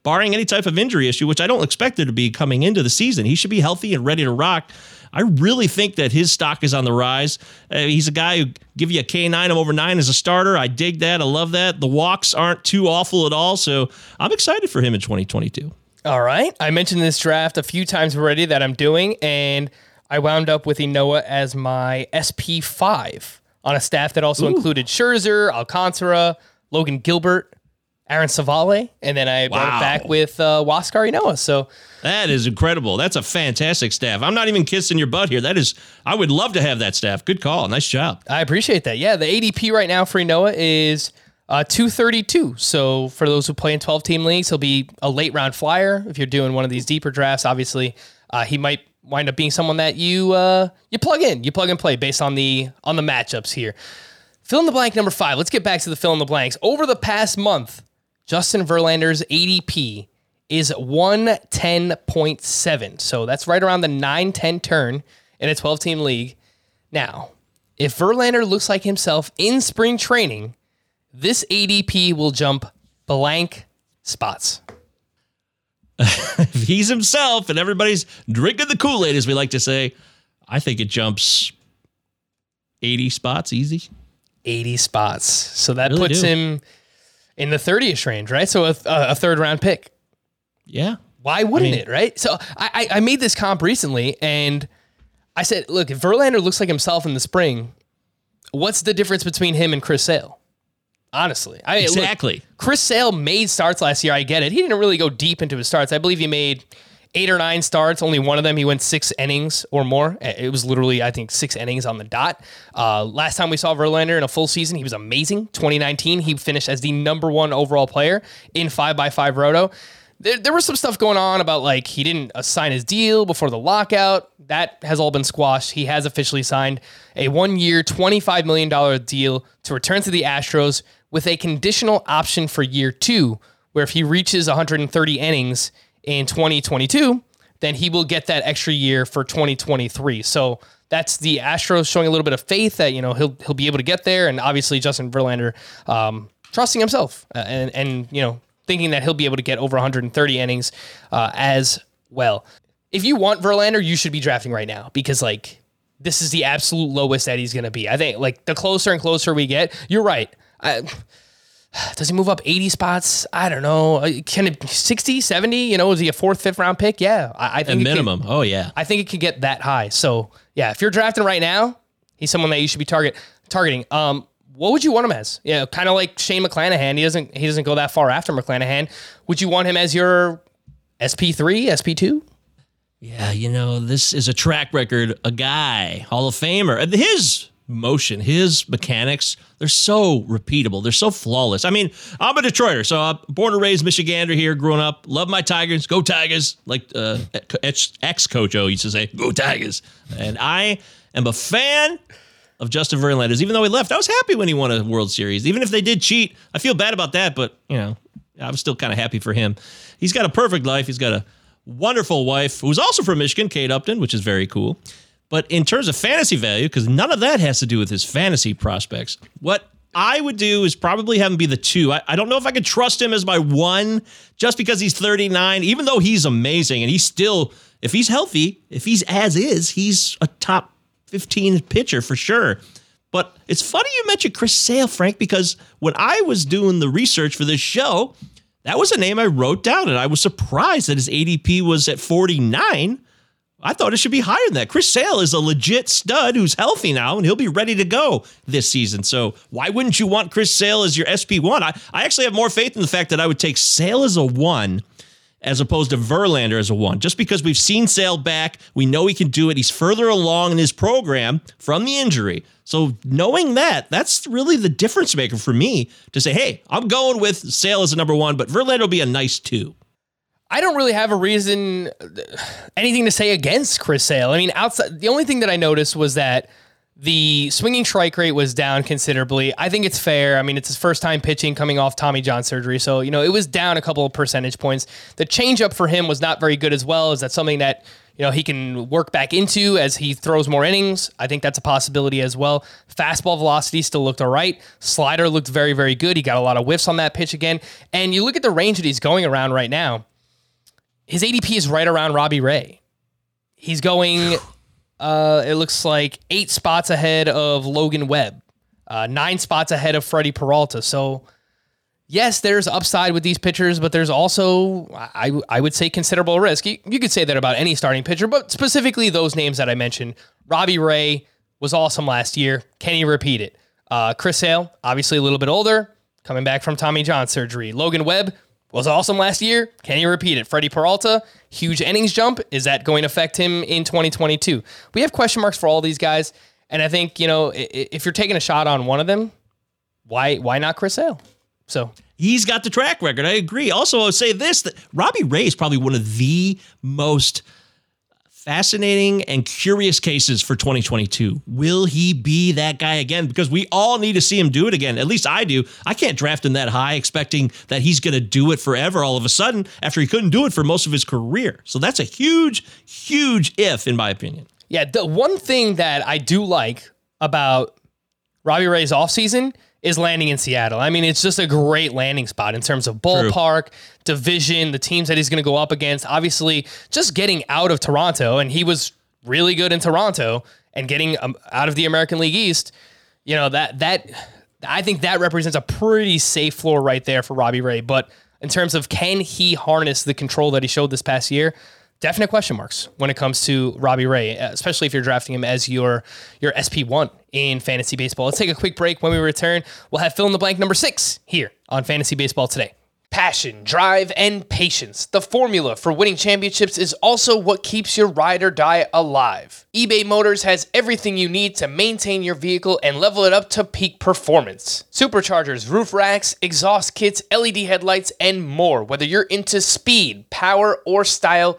barring any type of injury issue, which I don't expect there to be coming into the season. He should be healthy and ready to rock. I really think that his stock is on the rise. Uh, he's a guy who give you a K9 I'm over nine as a starter. I dig that. I love that. The walks aren't too awful at all. So I'm excited for him in 2022. All right. I mentioned this draft a few times already that I'm doing, and I wound up with Ynoa as my SP5 on a staff that also included Scherzer, Alcantara, Logan Gilbert, Aaron Civale, and then I brought Wow. it back with uh, Huascar Ynoa. So That is incredible. That's a fantastic staff. I'm not even kissing your butt here. That is, I would love to have that staff. Good call. Nice job. I appreciate that. Yeah, the ADP right now for Ynoa is uh, 232. So for those who play in 12 team leagues, he'll be a late round flyer. If you're doing one of these deeper drafts, obviously uh, he might wind up being someone that you uh, you plug in, you plug and play based on the on the matchups here. Fill in the blank number five. Let's get back to the fill in the blanks. Over the past month, Justin Verlander's ADP is 110.7. So that's right around the 9 10 turn in a 12 team league. Now, if Verlander looks like himself in spring training, this ADP will jump blank spots. If *laughs* he's himself and everybody's drinking the Kool Aid, as we like to say, I think it jumps 80 spots easy. 80 spots. So that Really puts do. him in the 30ish range, right? So a, a third round pick. Yeah. Why wouldn't mean- it, right? So I, I I made this comp recently and I said, look, if Verlander looks like himself in the spring, what's the difference between him and Chris Sale? Honestly, I look, Exactly. Chris Sale made starts last year. I get it. He didn't really go deep into his starts. I believe he made eight or nine starts. Only one of them he went six innings or more. It was literally, I think, six innings on the dot. Uh, last time we saw Verlander in a full season, he was amazing. 2019, he finished as the number one overall player in five by five roto. There, there was some stuff going on about like he didn't sign his deal before the lockout. That has all been squashed. He has officially signed a one year, $25 million deal to return to the Astros with a conditional option for year two, where if he reaches 130 innings in 2022, then he will get that extra year for 2023. So that's the Astros showing a little bit of faith that you know he'll he'll be able to get there, and obviously Justin Verlander um, trusting himself uh, and and you know thinking that he'll be able to get over 130 innings uh, as well. If you want Verlander, you should be drafting right now because like this is the absolute lowest that he's going to be. I think like the closer and closer we get, you're right. I, does he move up 80 spots? I don't know. Uh, Can it 60, 70? You know, is he a fourth, fifth round pick? Yeah. I, I think can- minimum. oh yeah. I think it could get that high. So yeah, if you're drafting right now, he's someone that you should be target targeting. Um, what would you want him as? Yeah, kind of like Shane McClanahan. He doesn't he doesn't go that far after McClanahan. Would you want him as your SP three, SP two? Yeah, you know, this is a track record, a guy, Hall of Famer. His motion, his mechanics, they're so repeatable. They're so flawless. I mean, I'm a Detroiter, so I'm born and raised Michigander here, growing up. Love my Tigers. Go Tigers. Like uh, ex coach O used to say, go Tigers. And I am a fan of Justin Verlander. Even though he left, I was happy when he won a World Series. Even if they did cheat, I feel bad about that, but, you know, I was still kind of happy for him. He's got a perfect life. He's got a wonderful wife who's also from Michigan, Kate Upton, which is very cool. But in terms of fantasy value, because none of that has to do with his fantasy prospects, what I would do is probably have him be the two. I, I don't know if I could trust him as my one just because he's 39, even though he's amazing and he's still, if he's healthy, if he's as is, he's a top 15 pitcher for sure. But it's funny you mentioned Chris Sale, Frank, because when I was doing the research for this show, that was a name I wrote down, and I was surprised that his ADP was at 49. I thought it should be higher than that. Chris Sale is a legit stud who's healthy now, and he'll be ready to go this season. So why wouldn't you want Chris Sale as your SP1? I, I actually have more faith in the fact that I would take Sale as a one as opposed to Verlander as a one. Just because we've seen Sale back, we know he can do it. He's further along in his program from the injury. So knowing that, that's really the difference maker for me to say, hey, I'm going with Sale as a number one, but Verlander will be a nice two. I don't really have a reason, anything to say against Chris Sale. I mean, outside the only thing that I noticed was that the swinging strike rate was down considerably. I think it's fair. I mean, it's his first time pitching coming off Tommy John surgery, so you know it was down a couple of percentage points. The changeup for him was not very good as well. Is that something that you know he can work back into as he throws more innings? I think that's a possibility as well. Fastball velocity still looked all right. Slider looked very very good. He got a lot of whiffs on that pitch again. And you look at the range that he's going around right now his ADP is right around Robbie Ray. He's going, *sighs* uh, it looks like eight spots ahead of Logan Webb, uh, nine spots ahead of Freddie Peralta. So, yes, there's upside with these pitchers, but there's also, I, I would say, considerable risk. You, you could say that about any starting pitcher, but specifically those names that I mentioned. Robbie Ray was awesome last year. Can he repeat it? Uh, Chris Sale, obviously a little bit older, coming back from Tommy John surgery. Logan Webb, was awesome last year. Can he repeat it? Freddie Peralta, huge innings jump. Is that going to affect him in 2022? We have question marks for all these guys, and I think you know if you're taking a shot on one of them, why why not Chris Sale? So He's got the track record. I agree. Also, I'll say this that Robbie Ray is probably one of the most fascinating and curious cases for 2022. Will he be that guy again? Because we all need to see him do it again. At least I do. I can't draft him that high expecting that he's going to do it forever all of a sudden after he couldn't do it for most of his career. So that's a huge, huge if, in my opinion. yeah, the one thing that I do like about Robbie Ray's offseason is landing in Seattle. I mean, it's just a great landing spot in terms of ballpark, division, the teams that he's going to go up against. Obviously, just getting out of Toronto, and he was really good in Toronto, and getting um, out of the American League East. You know that that I think that represents a pretty safe floor right there for Robbie Ray. But in terms of can he harness the control that he showed this past year, definite question marks when it comes to Robbie Ray, especially if you're drafting him as your your SP one in fantasy baseball. Let's take a quick break. When we return, we'll have fill in the blank number six here on Fantasy Baseball today. Passion, drive, and patience. The formula for winning championships is also what keeps your ride or die alive. eBay Motors has everything you need to maintain your vehicle and level it up to peak performance. Superchargers, roof racks, exhaust kits, LED headlights, and more. Whether you're into speed, power, or style,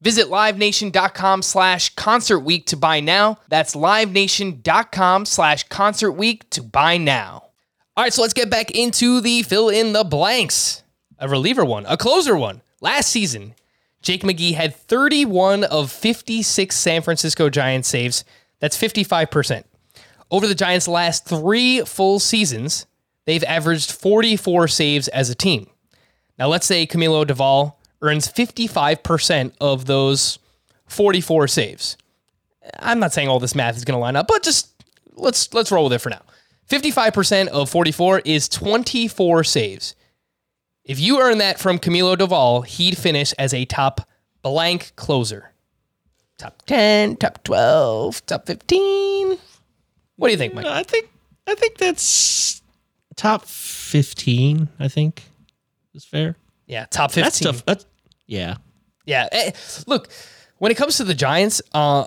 Visit livenation.com slash concert week to buy now. That's livenation.com slash concert week to buy now. All right, so let's get back into the fill in the blanks. A reliever one, a closer one. Last season, Jake McGee had 31 of 56 San Francisco Giants saves. That's 55%. Over the Giants' last three full seasons, they've averaged 44 saves as a team. Now, let's say Camilo Doval earns 55% of those 44 saves. I'm not saying all this math is going to line up, but just let's let's roll with it for now. 55% of 44 is 24 saves. If you earn that from Camilo Doval, he'd finish as a top blank closer. Top 10, top 12, top 15. What do you think, Mike? I think I think that's top fifteen. I think is fair. Yeah, top 15. That's tough. That's yeah. Yeah. eh, Look, when it comes to the Giants, uh,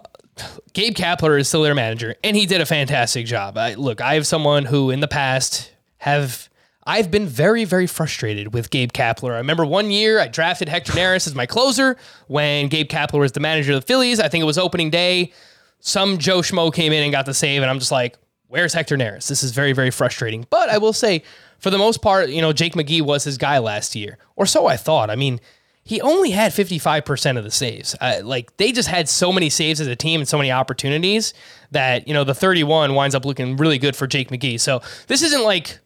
Gabe Kapler is still their manager, and he did a fantastic job. I, look, I have someone who in the past have I've been very, very frustrated with Gabe Kapler. I remember one year I drafted Hector Neris as my closer when Gabe Kapler was the manager of the Phillies. I think it was opening day. Some Joe Schmo came in and got the save, and I'm just like, where's Hector Neris? This is very, very frustrating. But I will say, for the most part, you know, Jake McGee was his guy last year, or so I thought. I mean, he only had 55% of the saves. Uh, like they just had so many saves as a team and so many opportunities that, you know, the 31 winds up looking really good for Jake McGee. So this isn't like,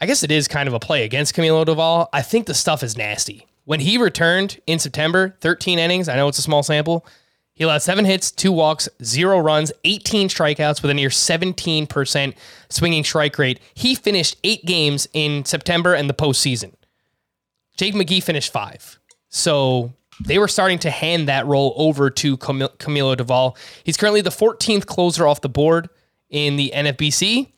I guess it is kind of a play against Camilo Doval. I think the stuff is nasty. When he returned in September, 13 innings, I know it's a small sample. He allowed seven hits, two walks, zero runs, 18 strikeouts with a near 17% swinging strike rate. He finished eight games in September and the postseason. Jake McGee finished five. So they were starting to hand that role over to Cam- Camilo Doval. He's currently the 14th closer off the board in the NFBC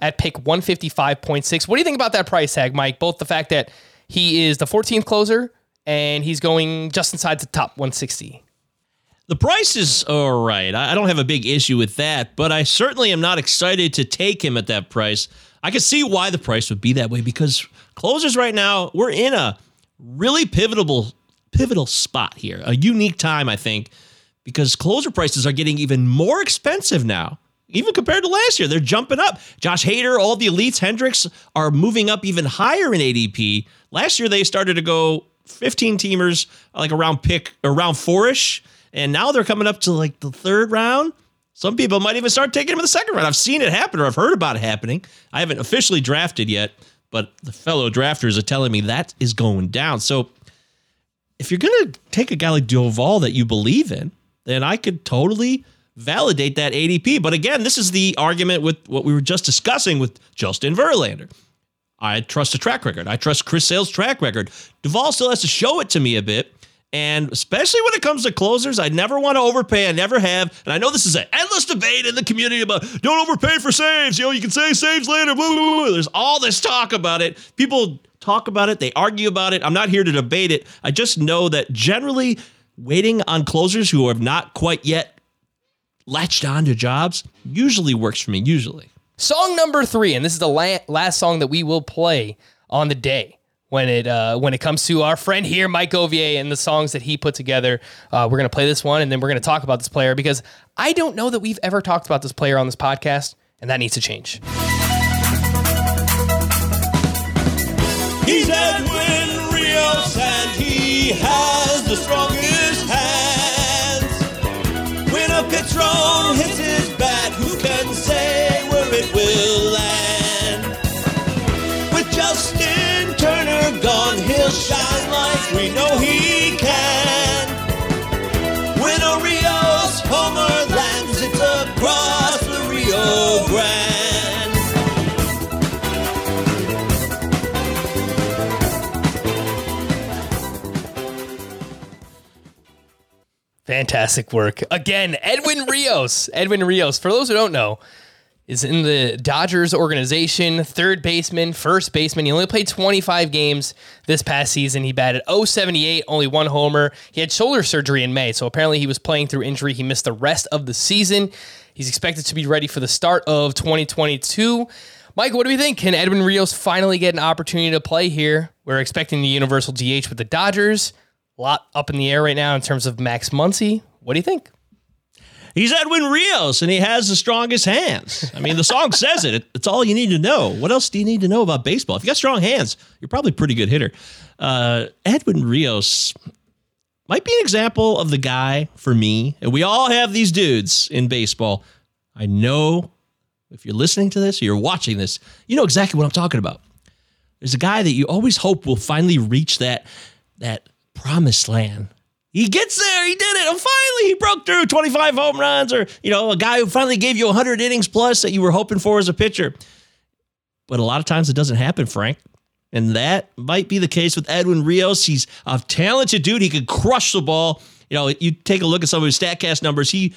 at pick 155.6. What do you think about that price tag, Mike? Both the fact that he is the 14th closer and he's going just inside the top 160. The price is all right. I don't have a big issue with that, but I certainly am not excited to take him at that price. I can see why the price would be that way because closers right now, we're in a really pivotal pivotal spot here. A unique time, I think, because closer prices are getting even more expensive now. Even compared to last year, they're jumping up. Josh Hader, all the elites, Hendriks are moving up even higher in ADP. Last year, they started to go 15 teamers, like around pick, around four-ish. And now they're coming up to like the third round. Some people might even start taking him in the second round. I've seen it happen or I've heard about it happening. I haven't officially drafted yet, but the fellow drafters are telling me that is going down. So if you're going to take a guy like Doval that you believe in, then I could totally validate that ADP. But again, this is the argument with what we were just discussing with Justin Verlander. I trust the track record. I trust Chris Sale's track record. Doval still has to show it to me a bit. And especially when it comes to closers, I never want to overpay. I never have. And I know this is an endless debate in the community about don't overpay for saves. You know, you can say saves later. Blah, blah, blah. There's all this talk about it. People talk about it, they argue about it. I'm not here to debate it. I just know that generally waiting on closers who have not quite yet latched on to jobs usually works for me, usually. Song number three, and this is the la- last song that we will play on the day when it uh, when it comes to our friend here, Mike Govier, and the songs that he put together. Uh, we're gonna play this one, and then we're gonna talk about this player because I don't know that we've ever talked about this player on this podcast, and that needs to change. He's Edwin Rios and he has the strongest hands. When a thrown hits Fantastic work. Again, Edwin Rios. Edwin Rios, for those who don't know, is in the Dodgers organization, third baseman, first baseman. He only played 25 games this past season. He batted 078, only one homer. He had shoulder surgery in May, so apparently he was playing through injury. He missed the rest of the season. He's expected to be ready for the start of 2022. Mike, what do we think? Can Edwin Rios finally get an opportunity to play here? We're expecting the universal DH with the Dodgers. A lot up in the air right now in terms of Max Muncy. What do you think? He's Edwin Rios, and he has the strongest hands. I mean, the song *laughs* says it. It's all you need to know. What else do you need to know about baseball? If you got strong hands, you're probably a pretty good hitter. Uh, Edwin Rios might be an example of the guy for me. And we all have these dudes in baseball. I know if you're listening to this or you're watching this, you know exactly what I'm talking about. There's a guy that you always hope will finally reach that that promised land he gets there. He did it. And finally, he broke through 25 home runs, or, you know, a guy who finally gave you 100 innings plus that you were hoping for as a pitcher. But a lot of times it doesn't happen, Frank. And that might be the case with Edwin Rios. He's a talented dude. He could crush the ball. You know, you take a look at some of his StatCast numbers. He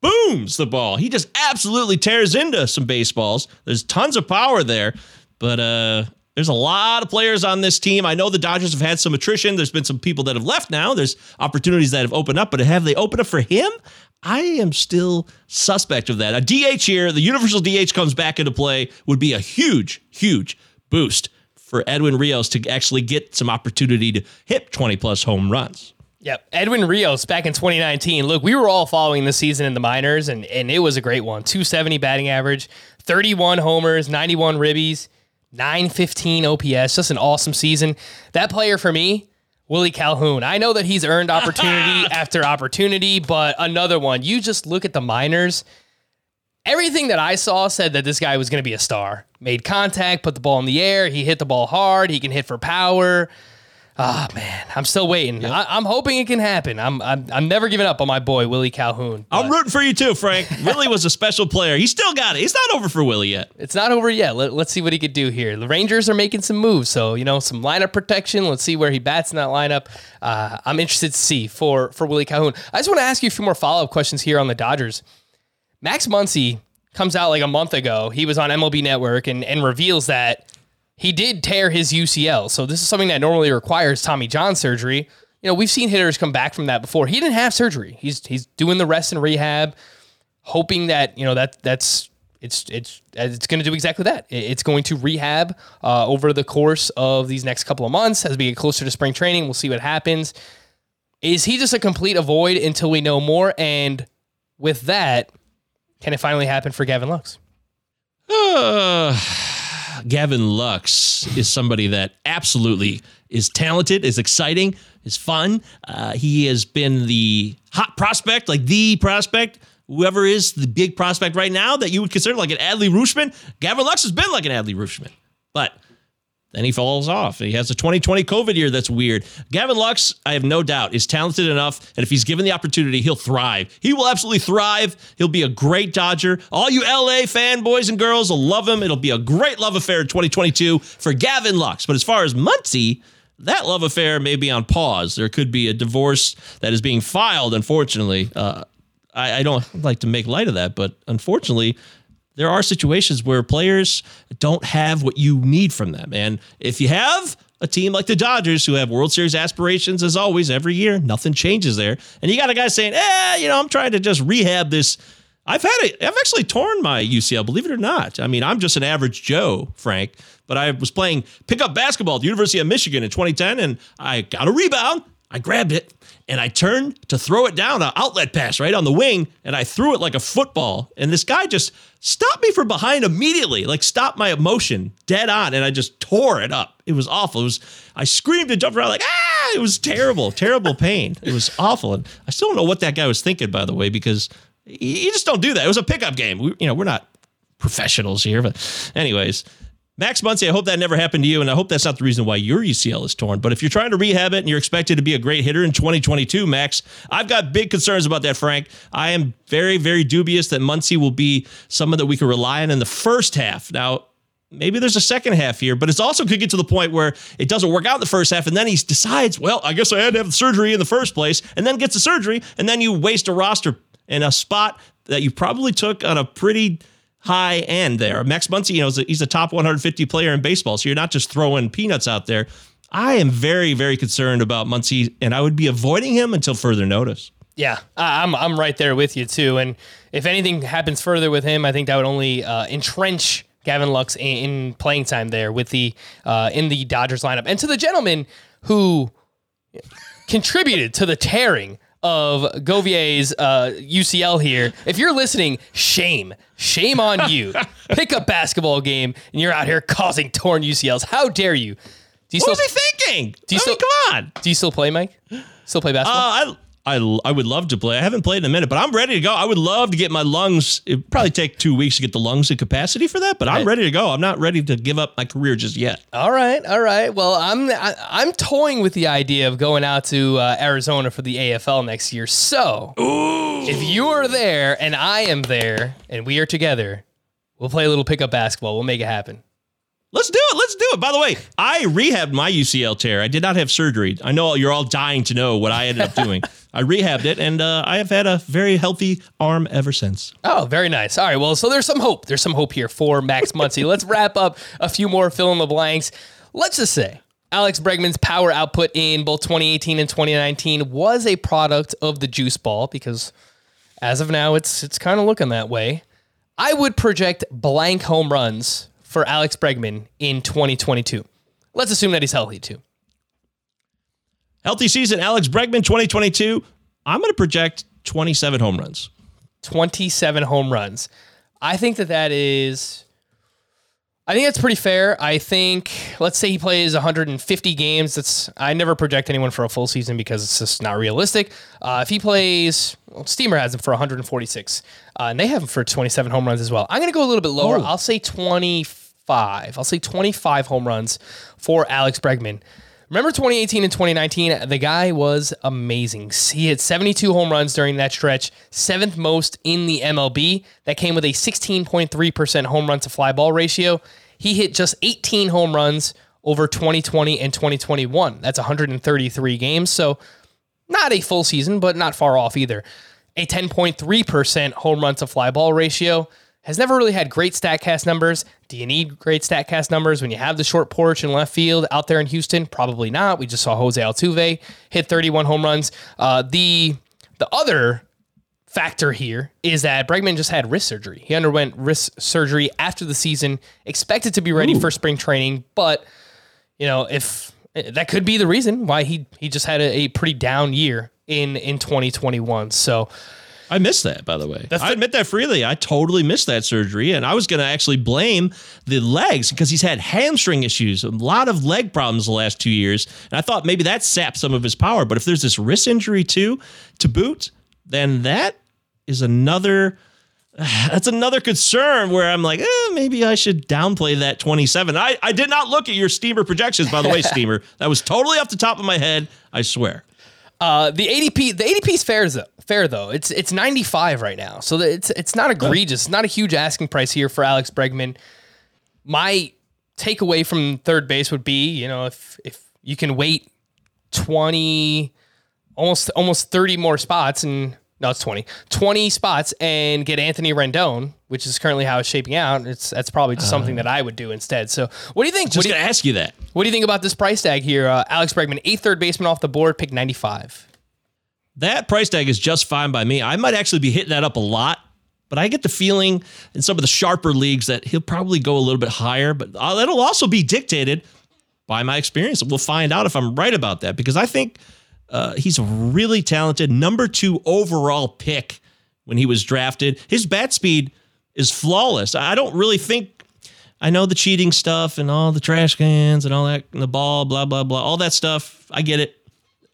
booms the ball. He just absolutely tears into some baseballs. There's tons of power there. But uh, there's a lot of players on this team. I know the Dodgers have had some attrition. There's been some people that have left now. There's opportunities that have opened up, but have they opened up for him? I am still suspect of that. A DH here, the universal DH comes back into play, would be a huge, huge boost for Edwin Rios to actually get some opportunity to hit 20 plus home runs. Yep. Edwin Rios back in 2019. Look, we were all following the season in the minors, and, and it was a great one. 270 batting average, 31 homers, 91 ribbies. 915 OPS, just an awesome season. That player for me, Willie Calhoun. I know that he's earned opportunity *laughs* after opportunity, but another one. You just look at the minors. Everything that I saw said that this guy was going to be a star. Made contact, put the ball in the air, he hit the ball hard, he can hit for power. Ah oh, man, I'm still waiting. Yep. I, am hoping it can happen. I'm, I'm I'm never giving up on my boy Willie Calhoun. But. I'm rooting for you too, Frank. *laughs* Willie was a special player. He still got it. He's not over for Willie yet. It's not over yet. Let, us see what he could do here. The Rangers are making some moves, so you know some lineup protection. Let's see where he bats in that lineup. Uh, I'm interested to see for for Willie Calhoun. I just want to ask you a few more follow up questions here on the Dodgers. Max Muncy comes out like a month ago. He was on MLB Network and and reveals that he did tear his UCL. So this is something that normally requires Tommy John surgery. You know, we've seen hitters come back from that before. He didn't have surgery. He's he's doing the rest and rehab, hoping that you know that that's it's it's it's going to do exactly that. It's going to rehab uh, over the course of these next couple of months as we get closer to spring training. We'll see what happens. Is he just a complete avoid until we know more? And with that, can it finally happen for Gavin Lux? *sighs* Gavin Lux is somebody that absolutely is talented, is exciting, is fun. Uh, he has been the hot prospect, like the prospect. Whoever is the big prospect right now that you would consider like an Adley Rutschman, Gavin Lux has been like an Adley Rutschman. But then he falls off. He has a 2020 COVID year that's weird. Gavin Lux, I have no doubt, is talented enough. And if he's given the opportunity, he'll thrive. He will absolutely thrive. He'll be a great Dodger. All you LA fanboys and girls will love him. It'll be a great love affair in 2022 for Gavin Lux. But as far as Muncy, that love affair may be on pause. There could be a divorce that is being filed, unfortunately. Uh, I, I don't like to make light of that, but unfortunately, there are situations where players don't have what you need from them. And if you have a team like the Dodgers who have World Series aspirations as always every year, nothing changes there. And you got a guy saying, "Eh, you know, I'm trying to just rehab this I've had it. I've actually torn my UCL, believe it or not. I mean, I'm just an average Joe, Frank, but I was playing pickup basketball at the University of Michigan in 2010 and I got a rebound. I grabbed it and I turned to throw it down, an outlet pass right on the wing, and I threw it like a football. And this guy just stopped me from behind immediately, like stopped my emotion dead on, and I just tore it up. It was awful. It was I screamed and jumped around like ah! It was terrible, terrible pain. It was awful, and I still don't know what that guy was thinking, by the way, because you just don't do that. It was a pickup game. We, you know, we're not professionals here, but anyways, Max Muncy, I hope that never happened to you, and I hope that's not the reason why your UCL is torn. But if you're trying to rehab it and you're expected to be a great hitter in 2022, Max, I've got big concerns about that, Frank. I am very, very dubious that Muncy will be someone that we can rely on in the first half. Now, maybe there's a second half here, but it's also could get to the point where it doesn't work out in the first half, and then he decides, well, I guess I had to have the surgery in the first place, and then gets the surgery, and then you waste a roster in a spot that you probably took on a pretty high end there. Max Muncy, you know, he's a top 150 player in baseball, so you're not just throwing peanuts out there. I am very, very concerned about Muncy, and I would be avoiding him until further notice. Yeah, I'm I'm right there with you too. And if anything happens further with him, I think that would only uh, entrench Gavin Lux in, in playing time there with the uh, in the Dodgers lineup. And to the gentleman who contributed to the tearing of Govier's uh, UCL here, if you're listening, shame, shame on you. *laughs* Pick a basketball game and you're out here causing torn UCLs. How dare you? Do you What still was he thinking? Do you I mean, still- come on. do you still play, Mike? Still play basketball? Uh, I, I, I would love to play. I haven't played in a minute, but I'm ready to go. I would love to get my lungs. It'd probably take two weeks to get the lungs in capacity for that, but I'm ready to go. I'm not ready to give up my career just yet. All right, all right. Well, I'm I, I'm toying with the idea of going out to uh, Arizona for the AFL next year. So, if you are there and I am there and we are together, we'll play a little pickup basketball. We'll make it happen. Let's do it. Let's do it. By the way, I rehabbed my UCL tear. I did not have surgery. I know you're all dying to know what I ended up doing. *laughs* I rehabbed it, and uh, I have had a very healthy arm ever since. Oh, very nice. All right. Well, so there's some hope. There's some hope here for Max Muncy. Let's wrap up a few more fill in the blanks. Let's just say Alex Bregman's power output in both 2018 and 2019 was a product of the juice ball because as of now, it's it's kind of looking that way. I would project blank home runs for Alex Bregman in 2022. Let's assume that he's healthy too. Healthy season, Alex Bregman, 2022. I'm going to project 27 home runs. 27 home runs. I think that that is. I think that's pretty fair. I think let's say he plays 150 games. That's I never project anyone for a full season because it's just not realistic. Uh, if he plays, well, Steamer has him for 146, uh, and they have him for 27 home runs as well. I'm going to go a little bit lower. Oh. I'll say 25. I'll say 25 home runs for Alex Bregman. Remember 2018 and 2019? The guy was amazing. He hit 72 home runs during that stretch, seventh most in the MLB. That came with a 16.3% home run to fly ball ratio. He hit just 18 home runs over 2020 and 2021. That's 133 games. So not a full season, but not far off either. A 10.3% home run to fly ball ratio. Has never really had great StatCast numbers. Do you need great StatCast numbers when you have the short porch in left field out there in Houston? Probably not. We just saw Jose Altuve hit 31 home runs. Uh, the the other factor here is that Bregman just had wrist surgery. He underwent wrist surgery after the season, expected to be ready for spring training, but you know, if that could be the reason why he he just had a, a pretty down year in in 2021. So I missed that, by the way. I admit that freely. I totally missed that surgery, and I was going to actually blame the legs because he's had hamstring issues, a lot of leg problems the last two years, and I thought maybe that sapped some of his power. But if there's this wrist injury too, to boot, then that is another. *sighs* That's another concern where I'm like, eh, maybe I should downplay that 27. I, I did not look at your Steamer projections, by the way, *laughs* Steamer. That was totally off the top of my head. I swear. Uh, the ADP, the ADP is fair though. Fair though. It's it's 95 right now, so it's it's not egregious. It's not a huge asking price here for Alex Bregman. My takeaway from third base would be, you know, if if you can wait 20, almost almost 30 more spots, and no, it's 20, 20 spots, and get Anthony Rendon, which is currently how it's shaping out. It's that's probably just something that I would do instead. So, what do you think? Just going to ask you that. what do you think about this price tag here? Uh, Alex Bregman, eighth third baseman off the board, pick 95. That price tag is just fine by me. I might actually be hitting that up a lot, but I get the feeling in some of the sharper leagues that he'll probably go a little bit higher, but uh, that'll also be dictated by my experience. We'll find out if I'm right about that because I think uh, he's a really talented number two overall pick when he was drafted. His bat speed is flawless. I don't really think. I know the cheating stuff and all the trash cans and all that, and the ball, blah, blah, blah, all that stuff. I get it.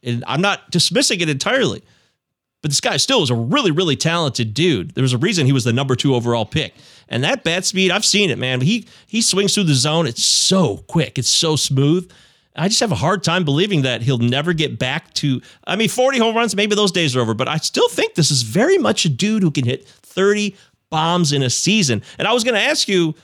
And I'm not dismissing it entirely. But this guy still is a really, really talented dude. There was a reason he was the number two overall pick. And that bat speed, I've seen it, man. He he swings through the zone. It's so quick. It's so smooth. I just have a hard time believing that he'll never get back to. I mean, 40 home runs, maybe those days are over. But I still think this is very much a dude who can hit 30 bombs in a season. And I was going to ask you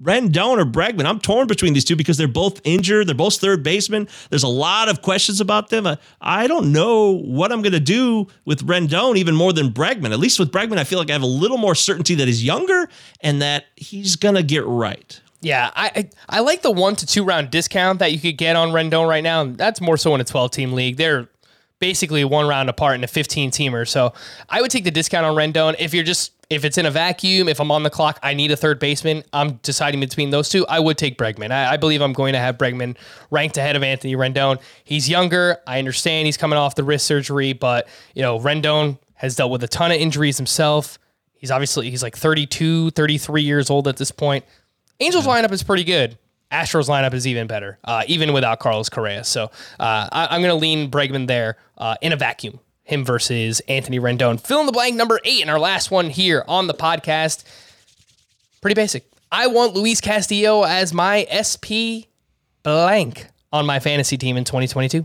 Rendon or Bregman. I'm torn between these two because they're both injured. They're both third basemen. There's a lot of questions about them. I don't know what I'm going to do with Rendon even more than Bregman. At least with Bregman, I feel like I have a little more certainty that he's younger and that he's going to get right. Yeah, I, I I like the one to two round discount that you could get on Rendon right now. That's more so in a 12 team league. They're basically one round apart in a 15 teamer. So I would take the discount on Rendon. If you're just if it's in a vacuum, if I'm on the clock, I need a third baseman. I'm deciding between those two. I would take Bregman. I, I believe I'm going to have Bregman ranked ahead of Anthony Rendon. He's younger. I understand he's coming off the wrist surgery, but you know Rendon has dealt with a ton of injuries himself. He's obviously he's like 32, 33 years old at this point. Angels lineup is pretty good. Astros lineup is even better, uh, even without Carlos Correa. So uh, I, am going to lean Bregman there uh, in a vacuum. Him versus Anthony Rendon. Fill in the blank number eight and our last one here on the podcast. Pretty basic. I want Luis Castillo as my SP blank on my fantasy team in 2022.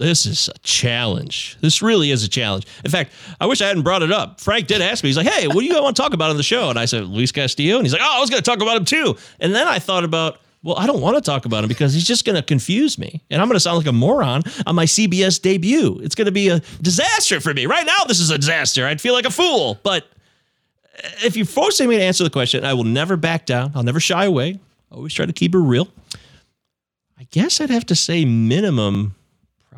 This is a challenge. This really is a challenge. In fact, I wish I hadn't brought it up. Frank did ask me. He's like, "Hey, what do you want to talk about on the show?" And I said, "Luis Castillo." And he's like, "Oh, I was going to talk about him too." And then I thought about, well, I don't want to talk about him because he's just going to confuse me, and I'm going to sound like a moron on my CBS debut. It's going to be a disaster for me. Right now, this is a disaster. I'd feel like a fool. But uh, if you're forcing me to answer the question, I will never back down. I'll never shy away. I Always try to keep it real. I guess I'd have to say minimum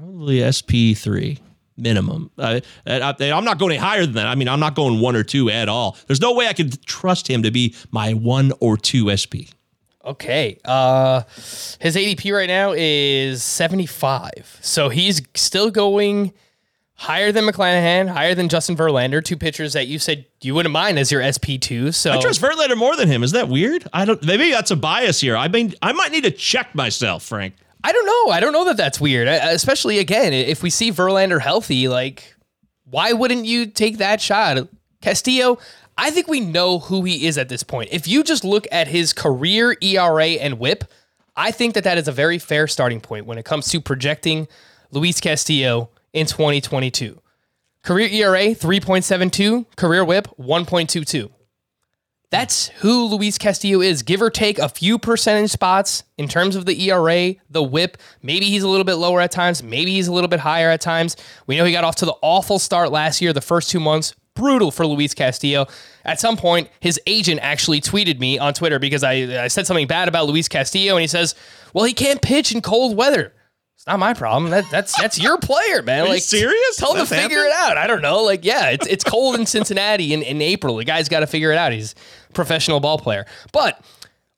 Probably SP3 minimum. Uh, I, am not going any higher than that. I mean, I'm not going one or two at all. There's no way I could trust him to be my one or two SP. Okay. Uh, his ADP right now is 75. So he's still going higher than McClanahan, higher than Justin Verlander, two pitchers that you said you wouldn't mind as your SP2. So I trust Verlander more than him. Is that weird? I don't. Maybe that's a bias here. I mean, I might need to check myself, Frank. I don't know. I don't know that that's weird. Especially again, if we see Verlander healthy, like why wouldn't you take that shot? Castillo, I think we know who he is at this point. If you just look at his career ERA and WHIP, I think that that is a very fair starting point when it comes to projecting Luis Castillo in 2022. Career ERA 3.72, career WHIP 1.22. That's who Luis Castillo is, give or take a few percentage spots in terms of the ERA, the whip. Maybe he's a little bit lower at times. Maybe he's a little bit higher at times. We know he got off to the awful start last year, the first two months. Brutal for Luis Castillo. At some point, his agent actually tweeted me on Twitter because I, I said something bad about Luis Castillo, and he says, Well, he can't pitch in cold weather. It's not my problem. That, that's that's your player, man. Are like serious? Tell him to figure happened? it out. I don't know. Like, yeah, it's it's cold in Cincinnati in, in April. The guy's got to figure it out. He's a professional ball player. But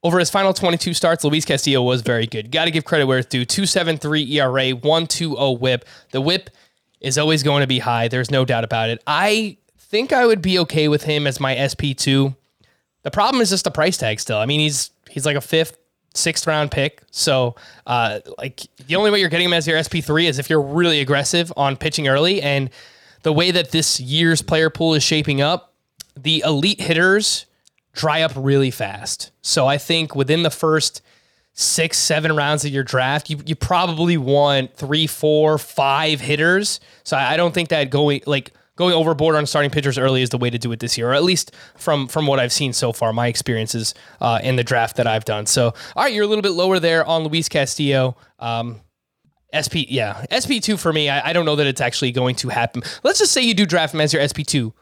over his final 22 starts, Luis Castillo was very good. Got to give credit where it's due. 2.73 ERA, 120 WHIP. The WHIP is always going to be high. There's no doubt about it. I think I would be okay with him as my SP2. The problem is just the price tag still. I mean, he's he's like a fifth sixth round pick. So, uh, like the only way you're getting him as your SP3 is if you're really aggressive on pitching early. And the way that this year's player pool is shaping up, the elite hitters dry up really fast. So I think within the first six, seven rounds of your draft, you, you probably want three, four, five hitters. So I, I don't think that going like going overboard on starting pitchers early is the way to do it this year, or at least from from what I've seen so far, my experiences uh, in the draft that I've done. So, all right, you're a little bit lower there on Luis Castillo. Um, SP, yeah, SP two for me. I, I don't know that it's actually going to happen. Let's just say you do draft him as your SP two.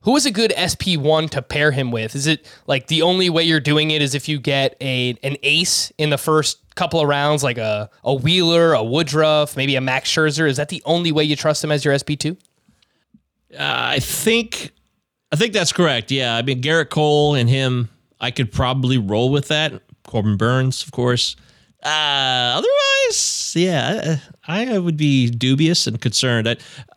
Who is a good SP one to pair him with? Is it like the only way you're doing it is if you get a an ace in the first couple of rounds, like a a Wheeler, a Woodruff, maybe a Max Scherzer? Is that the only way you trust him as your SP two? I think I think that's correct. Yeah, I mean Gerrit Cole and him, I could probably roll with that. Corbin Burnes, of course. Uh, otherwise, yeah, I, I, would be dubious and concerned. I,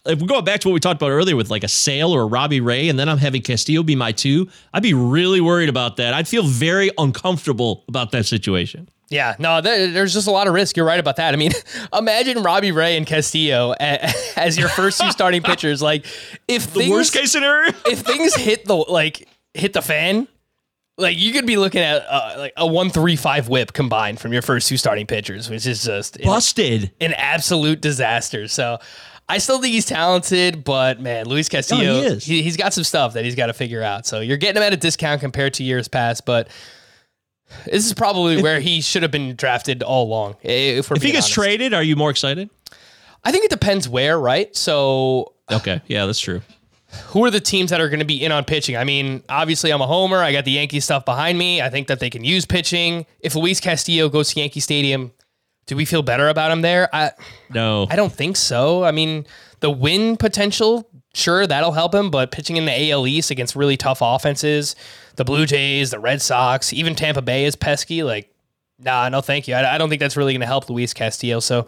if we're going back to what we talked about earlier with like a Sale or a Robbie Ray, and then I'm having Castillo be my two, I'd be really worried about that. I'd feel very uncomfortable about that situation. Yeah, no, there's just a lot of risk. You're right about that. I mean, *laughs* imagine Robbie Ray and Castillo *laughs* as your first two starting pitchers. Like, if the things, worst case scenario, *laughs* if things hit the like hit the fan, like you could be looking at uh, like a one three five WHIP combined from your first two starting pitchers, which is just busted, an, an absolute disaster. So. I still think he's talented, but man, Luis Castillo, he is. he, has got some stuff that he's got to figure out. So you're getting him at a discount compared to years past, but this is probably where he should have been drafted all along. If, If he gets honest. traded, are you more excited? I think it depends where, right? So Okay, yeah, that's true. who are the teams that are going to be in on pitching? I mean, obviously, I'm a homer. I got the Yankee stuff behind me. I think that they can use pitching. If Luis Castillo goes to Yankee Stadium, do we feel better about him there? I No, I don't think so. I mean, the win potential, sure, that'll help him, but pitching in the AL East against really tough offenses, the Blue Jays, the Red Sox, even Tampa Bay is pesky. Like, nah, no, thank you. I, I don't think that's really going to help Luis Castillo. So,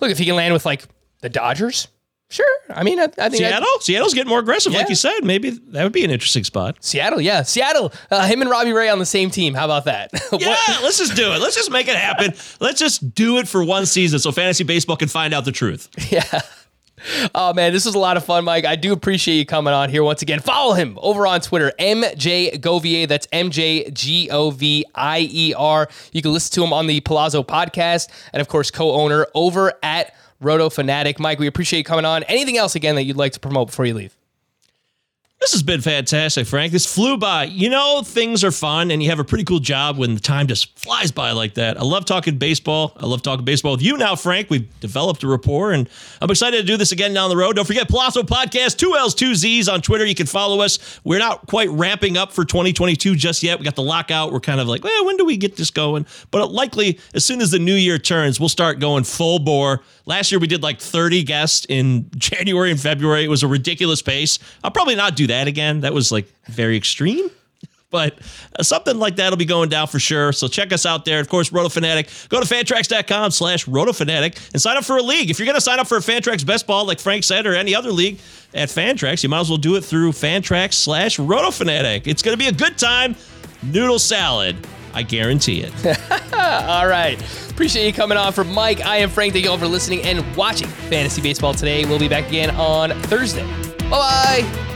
look, if he can land with like the Dodgers, sure. I mean, I, I think Seattle. Seattle's getting more aggressive, like you said. Maybe that would be an interesting spot. Seattle, yeah, Seattle. Uh, him and Robbie Ray on the same team. How about that? *laughs* Yeah, let's just do it. Let's just make it happen. Let's just do it for one season so fantasy baseball can find out the truth. *laughs* Yeah. *laughs* Oh man, this was a lot of fun, Mike. I do appreciate you coming on here once again. Follow him over on Twitter, MJ Govier. That's M J G O V I E R. You can listen to him on the Palazzo podcast, and of course, co-owner over at Roto Fanatic. Mike, we appreciate you coming on. Anything else again that you'd like to promote before you leave? This has been fantastic, Frank. This flew by. You know, things are fun, and you have a pretty cool job when the time just flies by like that. I love talking baseball. I love talking baseball with you now, Frank. We've developed a rapport, and I'm excited to do this again down the road. Don't forget Palazzo Podcast, two L's, two Z's on Twitter. You can follow us. We're not quite ramping up for 2022 just yet. We got the lockout. We're kind of like, well, when do we get this going? But likely, as soon as the new year turns, we'll start going full bore. Last year, we did like 30 guests in *laughs* January and February. It was a ridiculous pace. I'll probably not do that again. That was like very extreme. *laughs* But uh, something like that will be going down for sure. So check us out there. Of course, Roto Fanatic. Go to fantrax.com slash Roto Fanatic and sign up for a league. If you're going to sign up for a Fantrax Best Ball, like Frank said, or any other league at Fantrax, you might as well do it through Fantrax slash Roto Fanatic. It's going to be a good time. Noodle salad. I guarantee it. *laughs* All right. Appreciate you coming on for Mike. I am Frank. Thank you all for listening and watching Fantasy Baseball today. We'll be back again on Thursday. Bye bye.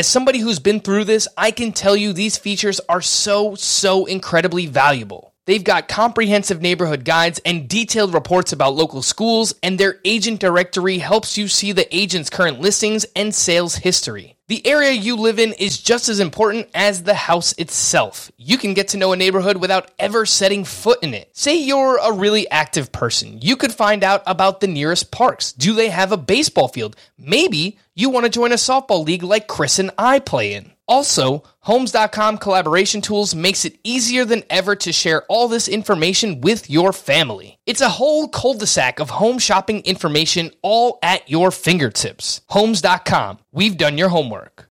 As somebody who's been through this, I can tell you these features are so, so incredibly valuable. They've got comprehensive neighborhood guides and detailed reports about local schools, and their agent directory helps you see the agent's current listings and sales history. The area you live in is just as important as the house itself. You can get to know a neighborhood without ever setting foot in it. Say you're a really active person. You could find out about the nearest parks. Do they have a baseball field? Maybe you want to join a softball league like Chris and I play in. Also, Homes.com collaboration tools makes it easier than ever to share all this information with your family. It's a whole cul-de-sac of home shopping information all at your fingertips. Homes.com. We've done your homework.